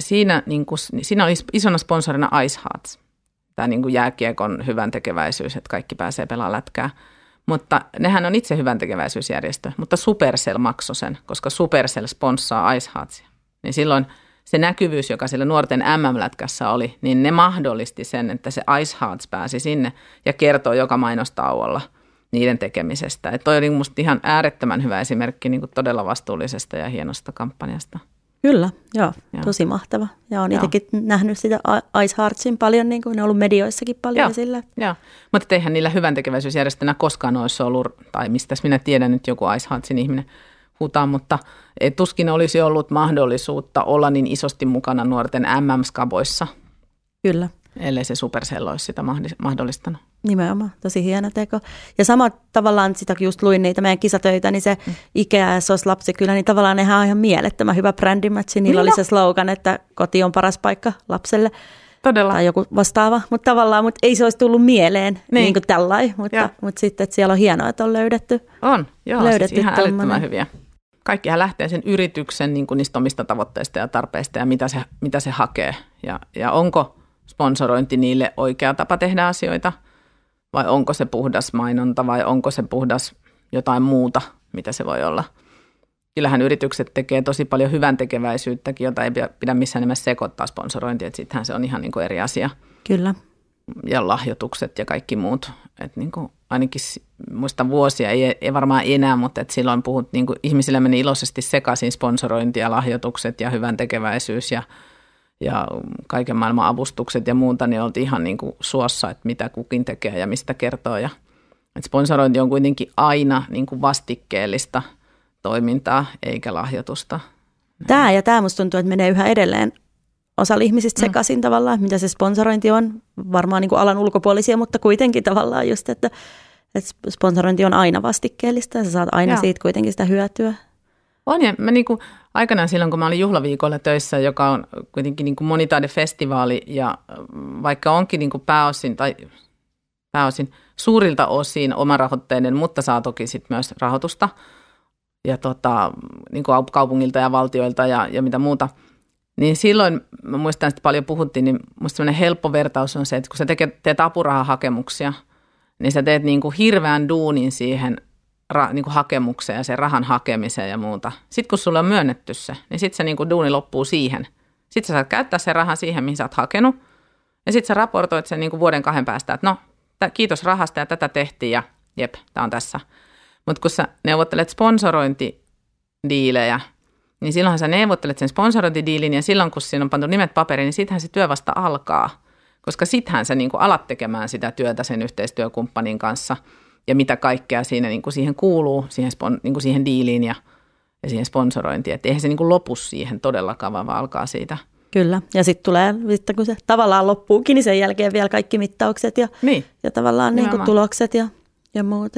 siinä, niin kuin, siinä oli isona sponsorina Ice Hearts, tämä niin kuin jääkiekon hyvän tekeväisyys, että kaikki pääsee pelaamaan lätkää. Mutta nehän on itse hyvän tekeväisyysjärjestö, mutta Supercell maksoi sen, koska Supercell sponssaa Ice Heartsia. Niin silloin se näkyvyys, joka sillä nuorten MM-lätkässä oli, niin ne mahdollisti sen, että se Ice Hearts pääsi sinne ja kertoo joka mainostauolla niiden tekemisestä. Että toi oli musta ihan äärettömän hyvä esimerkki niin todella vastuullisesta ja hienosta kampanjasta. Kyllä, joo, joo. tosi mahtava. Ja olen itsekin nähnyt sitä Ice Heartsin paljon, niin kuin ne on ollut medioissakin paljon joo. esillä. Joo, mutta eihän niillä hyvän tekeväisyysjärjestönä koskaan olisi ollut, tai mistä minä tiedän nyt joku Ice Heartsin ihminen huutaa, mutta tuskin olisi ollut mahdollisuutta olla niin isosti mukana nuorten MM-skaboissa. Kyllä. Ellei se Supercell olisi sitä mahdollistanut. Nimenomaan, tosi hieno teko. Ja sama tavallaan, sitä just luin niitä meidän kisatöitä, niin se mm. Ikea ja SOS Lapsi kyllä, niin tavallaan nehän on ihan mielettömän hyvä brändimatchi. Niillä niin oli se slogan, että koti on paras paikka lapselle. Todella. Tai joku vastaava, mutta tavallaan, mutta ei se olisi tullut mieleen niin, niin kuin tällainen, mutta, mutta sitten, että siellä on hienoa, että on löydetty. On, joo, siis löydetty siis ihan älyttömän hyviä. Kaikkihan lähtee sen yrityksen niin kuin niistä omista tavoitteista ja tarpeista ja mitä se, mitä se hakee. Ja, ja onko sponsorointi niille oikea tapa tehdä asioita – vai onko se puhdas mainonta vai onko se puhdas jotain muuta, mitä se voi olla. Kyllähän yritykset tekee tosi paljon hyvän tekeväisyyttäkin, jota ei pidä missään nimessä sekoittaa sponsorointia, että sittenhän se on ihan niin kuin eri asia. Kyllä. Ja lahjoitukset ja kaikki muut. Et niin kuin ainakin muista vuosia, ei, ei varmaan enää, mutta et silloin puhut, niin kuin ihmisille meni iloisesti sekaisin sponsorointi ja lahjoitukset ja hyvän tekeväisyys ja – ja kaiken maailman avustukset ja muuta, niin oltiin ihan niin kuin suossa, että mitä kukin tekee ja mistä kertoo. Ja, että sponsorointi on kuitenkin aina niin kuin vastikkeellista toimintaa eikä lahjoitusta. Tämä ja tämä musta tuntuu, että menee yhä edelleen osalla ihmisistä mm. sekaisin mm. tavallaan, mitä se sponsorointi on. Varmaan niin kuin alan ulkopuolisia, mutta kuitenkin tavallaan just, että, että sponsorointi on aina vastikkeellista ja sä saat aina Joo. siitä kuitenkin sitä hyötyä. On ja mä niinku, aikanaan silloin, kun mä olin juhlaviikolla töissä, joka on kuitenkin niinku monitaidefestivaali ja vaikka onkin niinku pääosin tai pääosin suurilta osin omarahoitteinen, mutta saa toki sit myös rahoitusta ja tota, niin kuin kaupungilta ja valtioilta ja, ja mitä muuta. Niin silloin, mä muistan, että paljon puhuttiin, niin musta helppo vertaus on se, että kun sä teet, teet apurahahakemuksia, niin sä teet niin kuin hirveän duunin siihen ra, niin kuin hakemukseen ja sen rahan hakemiseen ja muuta. Sitten kun sulle on myönnetty se, niin sitten se niin kuin duuni loppuu siihen. Sitten sä saat käyttää sen rahan siihen, mihin sä oot hakenut. Ja sitten sä raportoit sen niin kuin vuoden kahden päästä, että no, t- kiitos rahasta ja tätä tehtiin ja jep, tämä on tässä. Mutta kun sä neuvottelet sponsorointidiilejä, niin silloinhan sä neuvottelet sen sponsorointidiilin ja silloin kun siinä on pantu nimet paperiin, niin sittenhän se työ vasta alkaa. Koska sittenhän sä niin kuin alat tekemään sitä työtä sen yhteistyökumppanin kanssa – ja mitä kaikkea siinä niin kuin siihen kuuluu, siihen, spon, niin kuin siihen diiliin ja, ja siihen sponsorointiin. Että eihän se niin kuin lopu siihen todellakaan, vaan alkaa siitä. Kyllä, ja sitten tulee, sitten kun se tavallaan loppuukin, niin sen jälkeen vielä kaikki mittaukset ja, niin. ja tavallaan niin kuin tulokset ja, ja muut.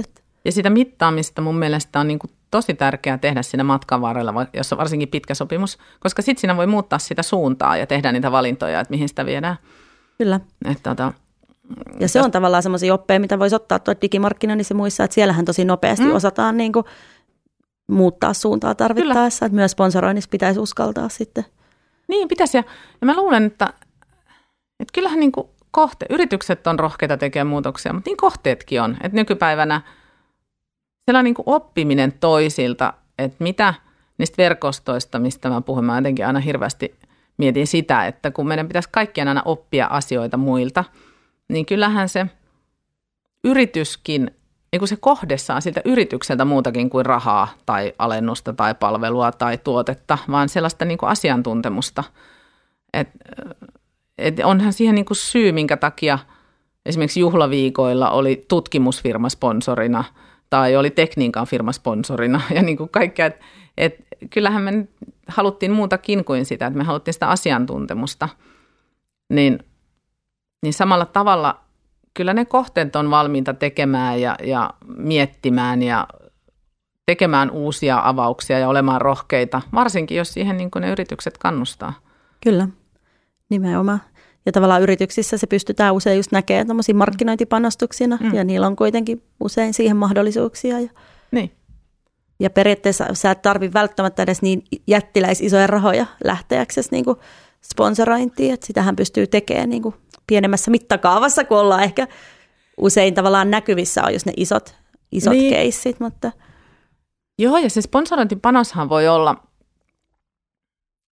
Ja sitä mittaamista mun mielestä on niin kuin tosi tärkeää tehdä siinä matkan varrella, jos on varsinkin pitkä sopimus, koska sitten siinä voi muuttaa sitä suuntaa ja tehdä niitä valintoja, että mihin sitä viedään. Kyllä. Että tota, ja se on tavallaan semmoisia oppeja, mitä voisi ottaa tuo digimarkkinoinnissa muissa, että siellähän tosi nopeasti mm. osataan niin kuin muuttaa suuntaa tarvittaessa, Kyllä. että myös sponsoroinnissa pitäisi uskaltaa sitten. Niin, pitäisi. Ja, ja mä luulen, että, että kyllähän niin kuin kohte, yritykset on rohkeita tekemään muutoksia, mutta niin kohteetkin on. Että nykypäivänä siellä niin kuin oppiminen toisilta, että mitä niistä verkostoista, mistä mä puhun, mä jotenkin aina hirveästi mietin sitä, että kun meidän pitäisi kaikkien aina oppia asioita muilta – niin kyllähän se yrityskin, niin kuin se kohde saa siltä yritykseltä muutakin kuin rahaa tai alennusta tai palvelua tai tuotetta, vaan sellaista niin kuin asiantuntemusta. Et, et onhan siihen niin kuin syy, minkä takia esimerkiksi juhlaviikoilla oli tutkimusfirma sponsorina tai oli tekniikan firma sponsorina ja niin kuin kaikkea. Et, et, kyllähän me haluttiin muutakin kuin sitä, että me haluttiin sitä asiantuntemusta. Niin niin samalla tavalla kyllä ne kohteet on valmiita tekemään ja, ja miettimään ja tekemään uusia avauksia ja olemaan rohkeita, varsinkin jos siihen niin ne yritykset kannustaa. Kyllä, nimenomaan. Ja tavallaan yrityksissä se pystytään usein just näkemään tämmöisiä markkinointipanostuksina mm. ja niillä on kuitenkin usein siihen mahdollisuuksia. Ja, niin. ja periaatteessa sä et tarvi välttämättä edes niin jättiläisisoja rahoja lähteäksesi niin sponsorointiin, että sitähän pystyy tekemään niin kuin pienemmässä mittakaavassa, kun ollaan ehkä usein tavallaan näkyvissä on just ne isot, isot niin. keissit, mutta... Joo, ja se sponsorointipanoshan voi olla,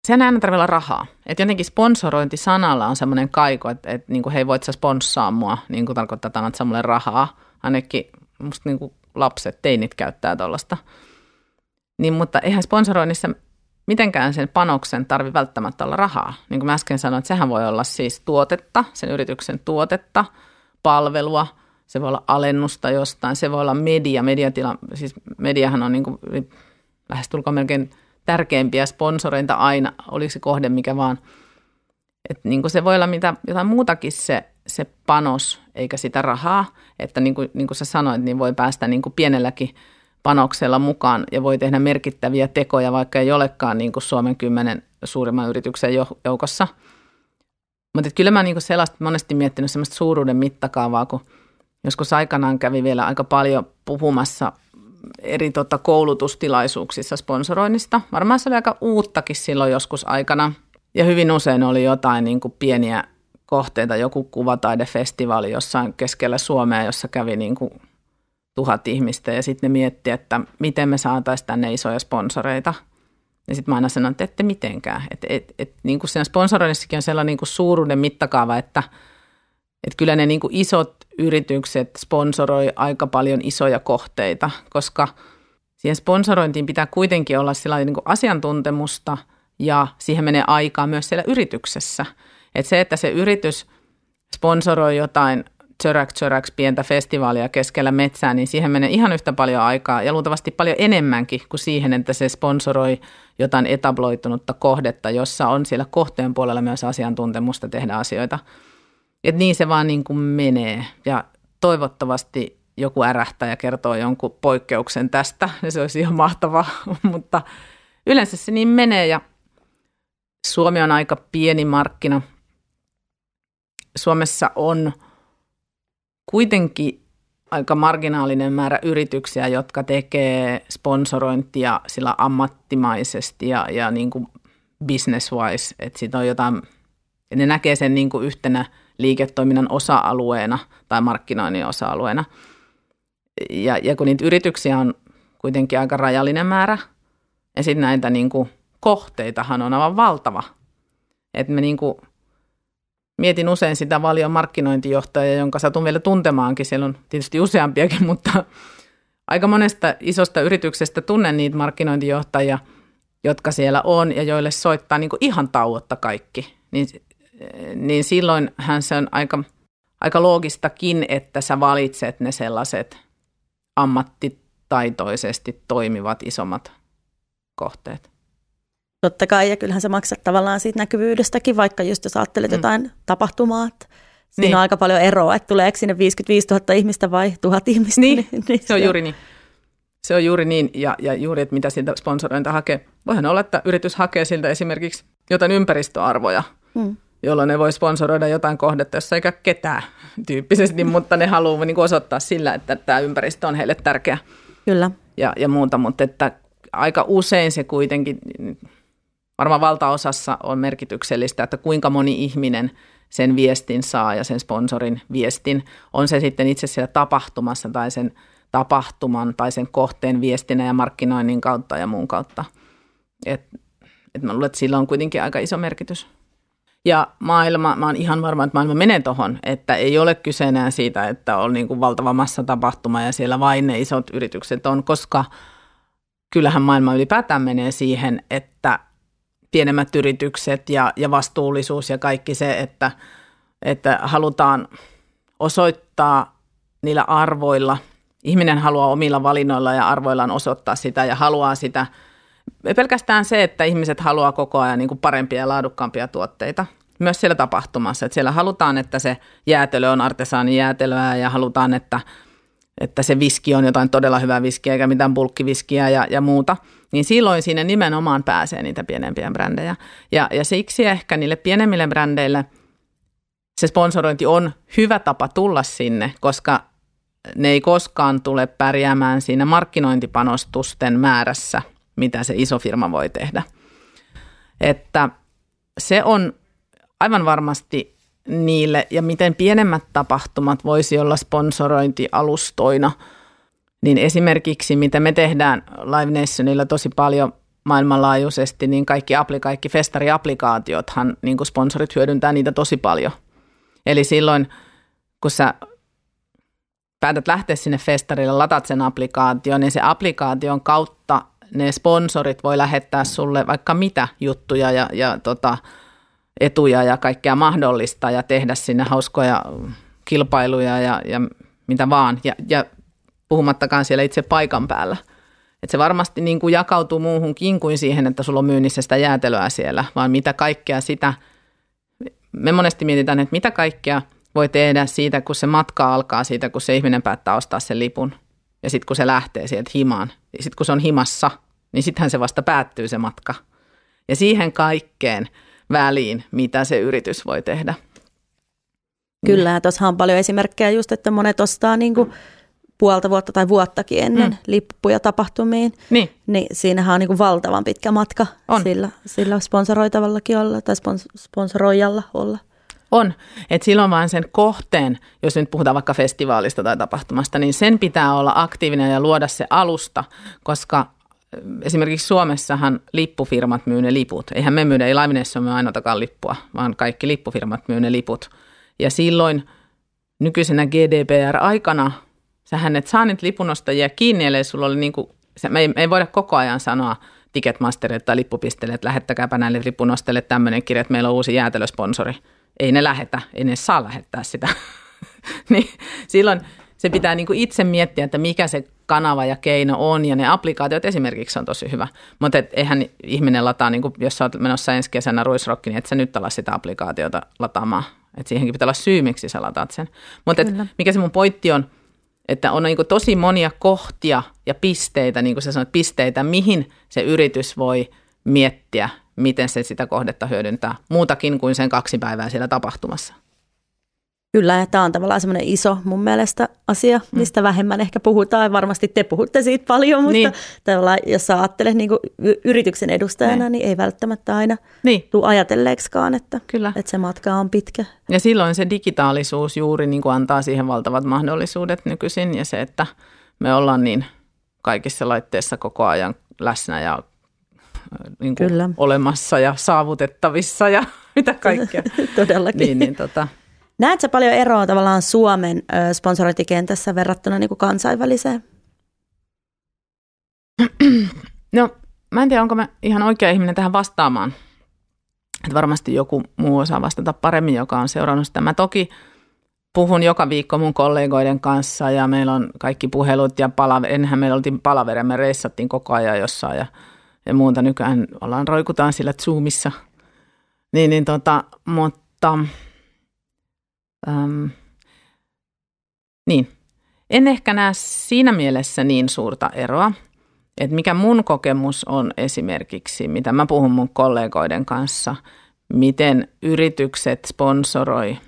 ei aina tarvitse olla rahaa. Että jotenkin sponsorointi sanalla on semmoinen kaiko, että, että niin kuin, hei voit sä sponssaa mua, niin kuin tarkoittaa, että annat mulle rahaa. Ainakin musta niin kuin lapset, teinit käyttää tuollaista. Niin, mutta eihän sponsoroinnissa mitenkään sen panoksen tarvi välttämättä olla rahaa. Niin kuin mä äsken sanoin, että sehän voi olla siis tuotetta, sen yrityksen tuotetta, palvelua, se voi olla alennusta jostain, se voi olla media, mediatila, siis mediahan on niin kuin lähestulkoon melkein tärkeimpiä sponsoreita aina, oliko se kohde mikä vaan. Että niin kuin se voi olla mitä, jotain muutakin se, se panos, eikä sitä rahaa. Että niin kuin, niin kuin sä sanoit, niin voi päästä niin kuin pienelläkin panoksella mukaan ja voi tehdä merkittäviä tekoja, vaikka ei olekaan niin kuin Suomen kymmenen suurimman yrityksen joukossa. Mutta kyllä mä niin sellaista monesti miettinyt sellaista suuruuden mittakaavaa, kun joskus aikanaan kävi vielä aika paljon puhumassa eri tota, koulutustilaisuuksissa sponsoroinnista. Varmaan se oli aika uuttakin silloin joskus aikana. Ja hyvin usein oli jotain niin kuin pieniä kohteita, joku kuvataidefestivaali jossain keskellä Suomea, jossa kävi niin kuin tuhat ihmistä ja sitten ne miettii, että miten me saataisiin tänne isoja sponsoreita. Ja sitten mä aina sanon, että ette mitenkään. Että et, et, niin kuin siinä sponsoroinnissakin on sellainen niin kuin suuruuden mittakaava, että et kyllä ne niin kuin isot yritykset sponsoroi aika paljon isoja kohteita, koska siihen sponsorointiin pitää kuitenkin olla sellainen niin kuin asiantuntemusta ja siihen menee aikaa myös siellä yrityksessä. Että se, että se yritys sponsoroi jotain – Tsöräk Tsöräks pientä festivaalia keskellä metsää, niin siihen menee ihan yhtä paljon aikaa ja luultavasti paljon enemmänkin kuin siihen, että se sponsoroi jotain etabloitunutta kohdetta, jossa on siellä kohteen puolella myös asiantuntemusta tehdä asioita. Et niin se vaan niin kuin menee ja toivottavasti joku ärähtää ja kertoo jonkun poikkeuksen tästä, ja se olisi ihan mahtavaa, mutta yleensä se niin menee ja Suomi on aika pieni markkina. Suomessa on – kuitenkin aika marginaalinen määrä yrityksiä, jotka tekee sponsorointia sillä ammattimaisesti ja, ja niin kuin business-wise, että siitä on jotain, ne näkee sen niin kuin yhtenä liiketoiminnan osa-alueena tai markkinoinnin osa-alueena. Ja, ja kun niitä yrityksiä on kuitenkin aika rajallinen määrä, ja sitten näitä niin kuin kohteitahan on aivan valtava. Että me niin kuin mietin usein sitä valion markkinointijohtajaa, jonka satun vielä tuntemaankin. Siellä on tietysti useampiakin, mutta aika monesta isosta yrityksestä tunnen niitä markkinointijohtajia, jotka siellä on ja joille soittaa niin ihan tauotta kaikki. Niin, niin silloinhan se on aika, aika loogistakin, että sä valitset ne sellaiset ammattitaitoisesti toimivat isommat kohteet. Totta kai, ja kyllähän se maksat tavallaan siitä näkyvyydestäkin, vaikka just jos ajattelet mm. jotain tapahtumaa, siinä niin. on aika paljon eroa, että tuleeko sinne 55 000 ihmistä vai 1000 ihmistä. Niin, niin, niin se on juuri niin. Se on juuri niin, ja, ja juuri, että mitä siltä sponsorointa hakee. Voihan olla, että yritys hakee siltä esimerkiksi jotain ympäristöarvoja, mm. jolloin ne voi sponsoroida jotain kohdetta, jossa eikä ketään tyyppisesti, mutta ne haluaa niin osoittaa sillä, että tämä ympäristö on heille tärkeä. Kyllä. Ja, ja muuta, mutta että aika usein se kuitenkin varmaan valtaosassa on merkityksellistä, että kuinka moni ihminen sen viestin saa ja sen sponsorin viestin. On se sitten itse siellä tapahtumassa tai sen tapahtuman tai sen kohteen viestinä ja markkinoinnin kautta ja muun kautta. Et, et mä luulen, että sillä on kuitenkin aika iso merkitys. Ja maailma, mä oon ihan varma, että maailma menee tuohon, että ei ole kyse enää siitä, että on niin kuin valtava massa tapahtuma ja siellä vain ne isot yritykset on, koska kyllähän maailma ylipäätään menee siihen, että pienemmät yritykset ja, ja vastuullisuus ja kaikki se, että, että halutaan osoittaa niillä arvoilla. Ihminen haluaa omilla valinnoilla ja arvoillaan osoittaa sitä ja haluaa sitä. Pelkästään se, että ihmiset haluaa koko ajan niin kuin parempia ja laadukkaampia tuotteita. myös siellä tapahtumassa. Että siellä halutaan, että se jäätelö on artesaanijäätelöä ja halutaan, että, että se viski on jotain todella hyvää viskiä eikä mitään bulkkiviskiä ja, ja muuta. Niin silloin sinne nimenomaan pääsee niitä pienempiä brändejä. Ja, ja siksi ehkä niille pienemmille brändeille se sponsorointi on hyvä tapa tulla sinne, koska ne ei koskaan tule pärjäämään siinä markkinointipanostusten määrässä, mitä se iso firma voi tehdä. Että se on aivan varmasti niille ja miten pienemmät tapahtumat voisi olla sponsorointialustoina, niin esimerkiksi mitä me tehdään Live Nationilla tosi paljon maailmanlaajuisesti, niin kaikki, appli, kaikki festariaplikaatiothan, niin kuin sponsorit hyödyntää niitä tosi paljon. Eli silloin, kun sä päätät lähteä sinne festarille, latat sen applikaation, niin se applikaation kautta ne sponsorit voi lähettää sulle vaikka mitä juttuja ja, ja tota, etuja ja kaikkea mahdollista ja tehdä sinne hauskoja kilpailuja ja, ja mitä vaan. Ja, ja puhumattakaan siellä itse paikan päällä. Et se varmasti niin kuin jakautuu muuhunkin kuin siihen, että sulla on myynnissä sitä jäätelöä siellä, vaan mitä kaikkea sitä, me monesti mietitään, että mitä kaikkea voi tehdä siitä, kun se matka alkaa, siitä kun se ihminen päättää ostaa sen lipun ja sitten kun se lähtee sieltä himaan. Sitten kun se on himassa, niin sittenhän se vasta päättyy se matka. Ja siihen kaikkeen – väliin, mitä se yritys voi tehdä. Kyllä, ja tuossa on paljon esimerkkejä just, että monet ostaa niin kuin puolta vuotta tai vuottakin ennen mm. lippuja tapahtumiin. Niin. niin siinähän on niin kuin valtavan pitkä matka on. Sillä, sillä sponsoroitavallakin olla tai spons, sponsoroijalla olla. On, että silloin vaan sen kohteen, jos nyt puhutaan vaikka festivaalista tai tapahtumasta, niin sen pitää olla aktiivinen ja luoda se alusta, koska esimerkiksi Suomessahan lippufirmat myy ne liput. Eihän me myydä, ei Livenessa myy ainoatakaan lippua, vaan kaikki lippufirmat myy ne liput. Ja silloin nykyisenä GDPR-aikana sähän et saa niitä lipunostajia kiinni, ellei sulla oli niin kuin, me ei, me ei voida koko ajan sanoa Ticketmasterille tai lippupisteelle, että lähettäkääpä näille lipunostajille tämmöinen kirja, että meillä on uusi jäätelösponsori. Ei ne lähetä, ei ne saa lähettää sitä. niin silloin se pitää niin kuin itse miettiä, että mikä se kanava ja keino on, ja ne applikaatiot esimerkiksi on tosi hyvä. Mutta eihän ihminen lataa, niin kuin jos sä oot menossa ensi kesänä ruisrokki, niin et sä nyt ala sitä applikaatiota lataamaan. Että siihenkin pitää olla syy, miksi sä lataat sen. Mutta mikä se mun pointti on, että on niin kuin tosi monia kohtia ja pisteitä, niin kuin sä sanoit, pisteitä, mihin se yritys voi miettiä, miten se sitä kohdetta hyödyntää, muutakin kuin sen kaksi päivää siellä tapahtumassa. Kyllä, ja tämä on tavallaan semmoinen iso mun mielestä asia, mm. mistä mm. vähemmän ehkä puhutaan. Varmasti te puhutte siitä paljon, mutta niin. tavallaan jos sä ajattelet niin yrityksen edustajana, niin. niin ei välttämättä aina niin. tule ajatelleeksikaan, että, Kyllä. että se matka on pitkä. Ja silloin se digitaalisuus juuri niin kuin antaa siihen valtavat mahdollisuudet nykyisin ja se, että me ollaan niin kaikissa laitteissa koko ajan läsnä ja niin kuin Kyllä. olemassa ja saavutettavissa ja mitä kaikkea. Todellakin. Niin, niin tota, Näetkö paljon eroa tavallaan Suomen sponsorointikentässä verrattuna niin kuin kansainväliseen? No, mä en tiedä, onko mä ihan oikea ihminen tähän vastaamaan. Että varmasti joku muu osaa vastata paremmin, joka on seurannut sitä. Mä toki puhun joka viikko mun kollegoiden kanssa ja meillä on kaikki puhelut ja palaver. Ennenhän meillä oltiin palavere, me reissattiin koko ajan jossain ja, ja muuta. Nykyään ollaan roikutaan sillä Zoomissa. Niin, niin tota, mutta Ähm, niin, en ehkä näe siinä mielessä niin suurta eroa, että mikä mun kokemus on esimerkiksi, mitä mä puhun mun kollegoiden kanssa, miten yritykset sponsoroi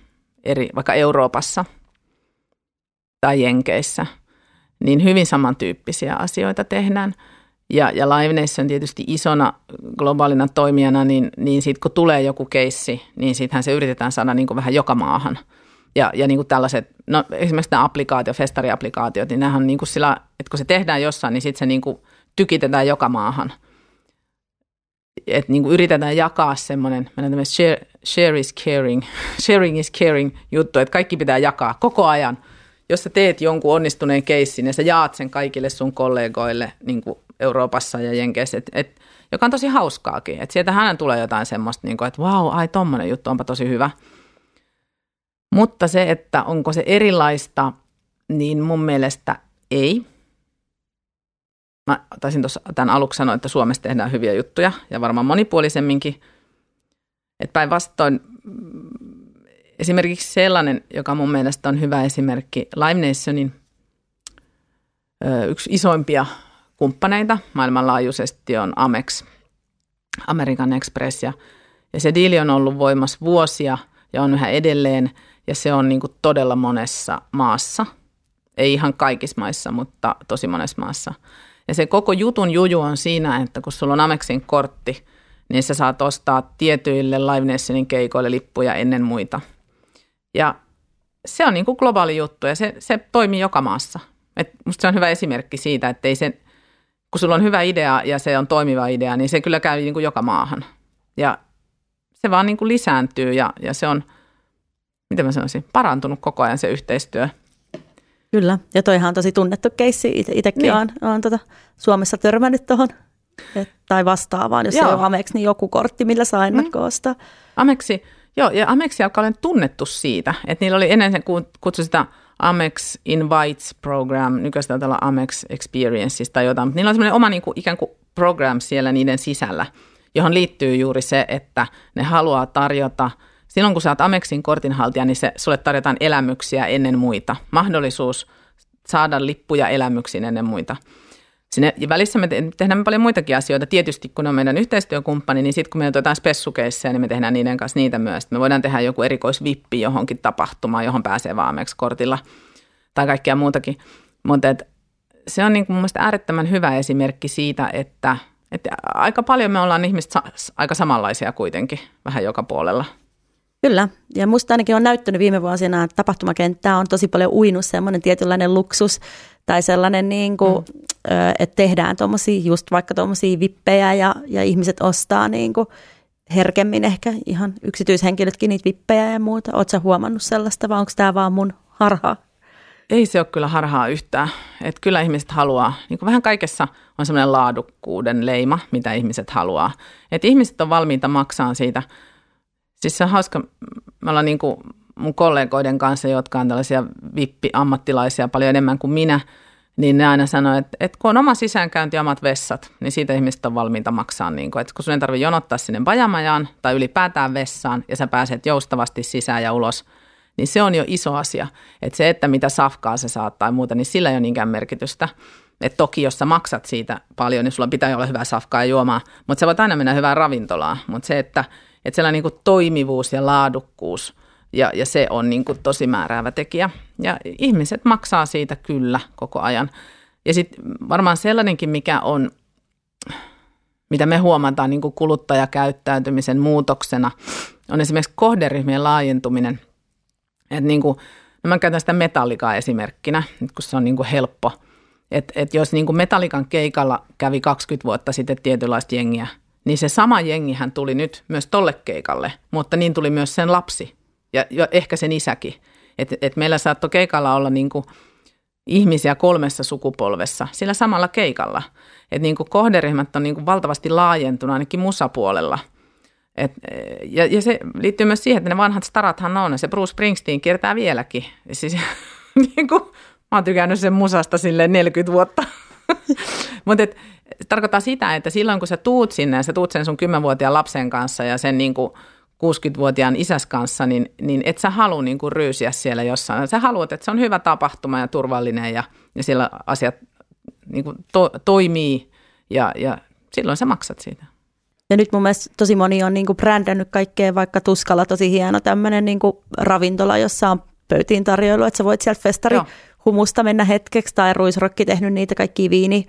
eri, vaikka Euroopassa tai Jenkeissä, niin hyvin samantyyppisiä asioita tehdään. Ja, ja Live Nation tietysti isona globaalina toimijana, niin, niin sitten kun tulee joku keissi, niin sittenhän se yritetään saada niin kuin vähän joka maahan – ja, ja niin kuin tällaiset, no esimerkiksi nämä applikaatio, festariaplikaatiot, niin nämähän on niin kuin sillä, että kun se tehdään jossain, niin sitten se niin kuin tykitetään joka maahan. Että niin kuin yritetään jakaa semmoinen, meidän share, share is caring, sharing is caring juttu, että kaikki pitää jakaa koko ajan. Jos sä teet jonkun onnistuneen keissin ja sä jaat sen kaikille sun kollegoille niin kuin Euroopassa ja Jenkeissä, et, et, joka on tosi hauskaakin. Että sieltä hänen tulee jotain semmoista, niin kuin, että vau, wow, ai tommonen juttu, onpa tosi hyvä – mutta se, että onko se erilaista, niin mun mielestä ei. Mä taisin tuossa tämän aluksi sanoa, että Suomessa tehdään hyviä juttuja ja varmaan monipuolisemminkin. Että päinvastoin esimerkiksi sellainen, joka mun mielestä on hyvä esimerkki, Live Nationin yksi isoimpia kumppaneita maailmanlaajuisesti on Amex, American Express. Ja, ja se diili on ollut voimassa vuosia ja on yhä edelleen ja se on niin kuin todella monessa maassa. Ei ihan kaikissa maissa, mutta tosi monessa maassa. Ja se koko jutun juju on siinä, että kun sulla on Amexin kortti, niin sä saat ostaa tietyille Live Nationin keikoille lippuja ennen muita. Ja se on niin kuin globaali juttu ja se, se toimii joka maassa. Et musta se on hyvä esimerkki siitä, että ei se, kun sulla on hyvä idea ja se on toimiva idea, niin se kyllä käy niin kuin joka maahan. Ja se vaan niin kuin lisääntyy ja, ja se on, miten mä sanoisin, parantunut koko ajan se yhteistyö. Kyllä, ja toihan on tosi tunnettu keissi. Itsekin niin. olen, olen tota Suomessa törmännyt tuohon tai vastaavaan, jos Joo. ei ole Amex, niin joku kortti, millä saa ennakkoostaa. Mm. Ameksi, joo, ja Ameksi alkaa olla tunnettu siitä, että niillä oli ennen kutsu sitä Amex Invites Program, nykyistä tällä Amex Experiences tai jotain, mutta niillä on semmoinen oma niin kuin, ikään kuin program siellä niiden sisällä, johon liittyy juuri se, että ne haluaa tarjota, silloin kun oot Amexin kortinhaltija, niin se, sulle tarjotaan elämyksiä ennen muita, mahdollisuus saada lippuja elämyksiin ennen muita. Sinne välissä me tehdään paljon muitakin asioita. Tietysti kun on meidän yhteistyökumppani, niin sitten kun me on jotain spessukeissa, niin me tehdään niiden kanssa niitä myös. Me voidaan tehdä joku erikoisvippi johonkin tapahtumaan, johon pääsee vaameeksi kortilla tai kaikkea muutakin. Mutta se on niin kuin mun mielestä äärettömän hyvä esimerkki siitä, että, että aika paljon me ollaan ihmiset aika samanlaisia kuitenkin vähän joka puolella. Kyllä, ja musta ainakin on näyttänyt viime vuosina, että tapahtumakenttää on tosi paljon uinut semmoinen tietynlainen luksus tai sellainen, niin kuin, mm. että tehdään tuommoisia, just vaikka tuommoisia vippejä ja, ja ihmiset ostaa niin kuin herkemmin ehkä ihan yksityishenkilötkin niitä vippejä ja muuta. Oletko huomannut sellaista vai onko tämä vaan mun harha? Ei se ole kyllä harhaa yhtään. Että kyllä ihmiset haluaa, niin kuin vähän kaikessa on semmoinen laadukkuuden leima, mitä ihmiset haluaa. Että ihmiset on valmiita maksaa siitä. Siis se on hauska, me ollaan niin kuin mun kollegoiden kanssa, jotka on tällaisia vippi-ammattilaisia paljon enemmän kuin minä, niin ne aina sanoo, että, että kun on oma sisäänkäynti ja omat vessat, niin siitä ihmiset on valmiita maksaa. Niin kuin, että kun sun ei tarvitse jonottaa sinne bajamajaan tai ylipäätään vessaan ja sä pääset joustavasti sisään ja ulos, niin se on jo iso asia. Että se, että mitä safkaa se saat tai muuta, niin sillä ei ole niinkään merkitystä. Et toki jos sä maksat siitä paljon, niin sulla pitää olla hyvää safkaa ja juomaa, mutta sä voit aina mennä hyvään ravintolaan. Mutta se, että, että sellainen niin toimivuus ja laadukkuus – ja, ja se on niin kuin tosi määräävä tekijä. Ja ihmiset maksaa siitä kyllä koko ajan. Ja sitten varmaan sellainenkin, mikä on, mitä me huomataan niin kuin kuluttajakäyttäytymisen muutoksena, on esimerkiksi kohderyhmien laajentuminen. Että niin kuin, no mä käytän sitä metallikaa esimerkkinä, kun se on niin kuin helppo. Että et jos niin kuin metallikan keikalla kävi 20 vuotta sitten tietynlaista jengiä, niin se sama jengihän tuli nyt myös tolle keikalle, mutta niin tuli myös sen lapsi ja, ja ehkä sen isäkin. Että et meillä saattoi keikalla olla niin kuin ihmisiä kolmessa sukupolvessa sillä samalla keikalla. Että niin kuin kohderyhmät on niin kuin valtavasti laajentunut ainakin musapuolella. Et, ja, ja se liittyy myös siihen, että ne vanhat starathan on. Se Bruce Springsteen kiertää vieläkin. Siis, niin kuin, mä oon tykännyt sen musasta sille 40 vuotta. Mutta tarkoittaa sitä, että silloin kun sä tuut sinne ja sä tuut sen sun 10-vuotiaan lapsen kanssa ja sen niin kuin – 60-vuotiaan isäs kanssa, niin, niin et sä halua niin kuin ryysiä siellä jossain. Sä haluat, että se on hyvä tapahtuma ja turvallinen ja, ja siellä asiat niin kuin to, toimii ja, ja silloin sä maksat siitä. Ja nyt mun mielestä tosi moni on niin kuin brändännyt kaikkea, vaikka Tuskalla tosi hieno tämmöinen niin ravintola, jossa on pöytiin tarjoilu, että sä voit sieltä festari Joo. Humusta mennä hetkeksi, tai Ruisrokki tehnyt niitä kaikki viini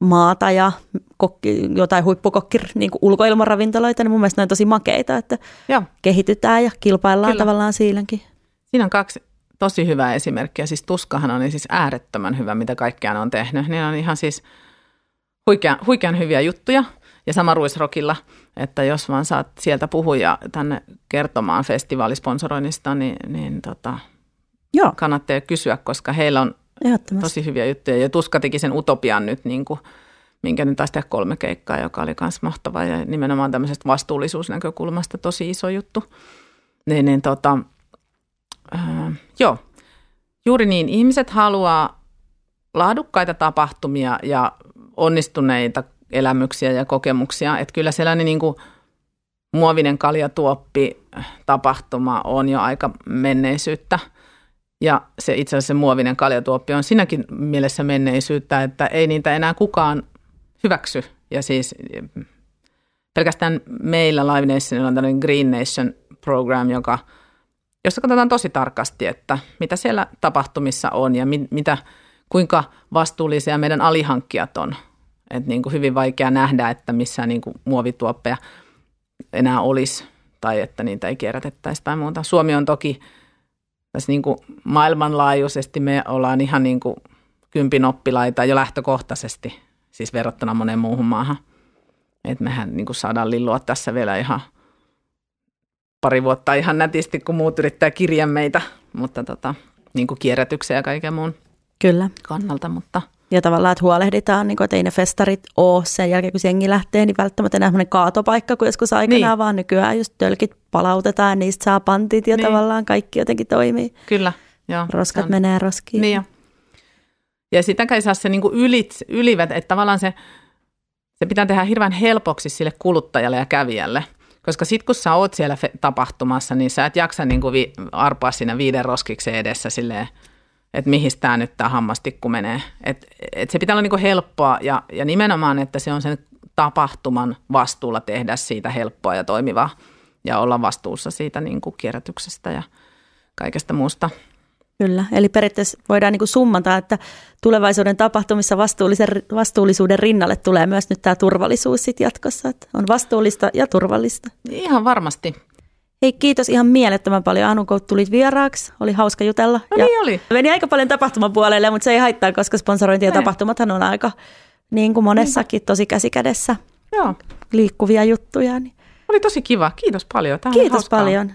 maata ja kokki, jotain huippukokki niin ulkoilmaravintoloita, niin mun mielestä ne on tosi makeita, että Joo. kehitytään ja kilpaillaan Kyllä. tavallaan siinäkin. Siinä on kaksi tosi hyvää esimerkkiä. Siis Tuskahan on siis äärettömän hyvä, mitä kaikkea on tehnyt. Niin on ihan siis huikean, huikean hyviä juttuja. Ja sama Ruisrokilla, että jos vaan saat sieltä puhuja tänne kertomaan festivaalisponsoroinnista, niin, niin tota, Joo. kannattaa kysyä, koska heillä on tosi hyviä juttuja. Ja Tuska teki sen utopian nyt, niin kuin, minkä nyt taisi tehdä kolme keikkaa, joka oli myös mahtava ja nimenomaan tämmöisestä vastuullisuusnäkökulmasta tosi iso juttu. Niin, niin tota, äh, joo, juuri niin. Ihmiset haluaa laadukkaita tapahtumia ja onnistuneita elämyksiä ja kokemuksia. Että kyllä sellainen niin kuin muovinen kaljatuoppi tapahtuma on jo aika menneisyyttä. Ja se itse asiassa se muovinen kaljatuoppi on sinäkin mielessä menneisyyttä, että ei niitä enää kukaan hyväksy. Ja siis pelkästään meillä Live Nationilla on tällainen Green Nation program, joka, jossa katsotaan tosi tarkasti, että mitä siellä tapahtumissa on ja mit, mitä, kuinka vastuullisia meidän alihankkijat on. Että niin kuin hyvin vaikea nähdä, että missään niin kuin muovituoppeja enää olisi tai että niitä ei kierrätettäisi tai muuta. Suomi on toki tässä niin kuin maailmanlaajuisesti, me ollaan ihan niin kuin kympin oppilaita jo lähtökohtaisesti, siis verrattuna moneen muuhun maahan – että mehän niin kuin saadaan lillua tässä vielä ihan pari vuotta ihan nätisti, kun muut yrittää kirjan meitä, mutta tota, niin kuin kierrätyksen ja kaiken muun Kyllä. kannalta. Mutta. Ja tavallaan, että huolehditaan, niin kuin, että ei ne festarit ole sen jälkeen, kun jengi lähtee, niin välttämättä enää kaatopaikka kuin joskus aikanaan, niin. vaan nykyään just tölkit palautetaan, niistä saa pantit ja niin. tavallaan kaikki jotenkin toimii. Kyllä, joo. Roskat menee roskiin. Niin jo. Ja sitä kai saa se niin ylit, ylivät, että tavallaan se se pitää tehdä hirveän helpoksi sille kuluttajalle ja kävijälle. Koska sitten kun sä oot siellä tapahtumassa, niin sä et jaksa niin kuin vi- arpaa siinä viiden roskiksen edessä silleen, että mihin tämä nyt tämä hammastikku menee. Et, et se pitää olla niin kuin helppoa ja, ja nimenomaan, että se on sen tapahtuman vastuulla tehdä siitä helppoa ja toimivaa ja olla vastuussa siitä niin kuin kierrätyksestä ja kaikesta muusta Kyllä, eli periaatteessa voidaan niin summata, että tulevaisuuden tapahtumissa vastuullisuuden rinnalle tulee myös nyt tämä turvallisuus sit jatkossa, että on vastuullista ja turvallista. Ihan varmasti. Hei, kiitos ihan mielettömän paljon Anu, kun tulit vieraaksi. Oli hauska jutella. No niin oli. Meni aika paljon tapahtumapuolelle, mutta se ei haittaa, koska sponsorointi ja tapahtumathan on aika niin kuin monessakin tosi käsikädessä Joo. liikkuvia juttuja. Niin. Oli tosi kiva. Kiitos paljon. Tämä Kiitos paljon.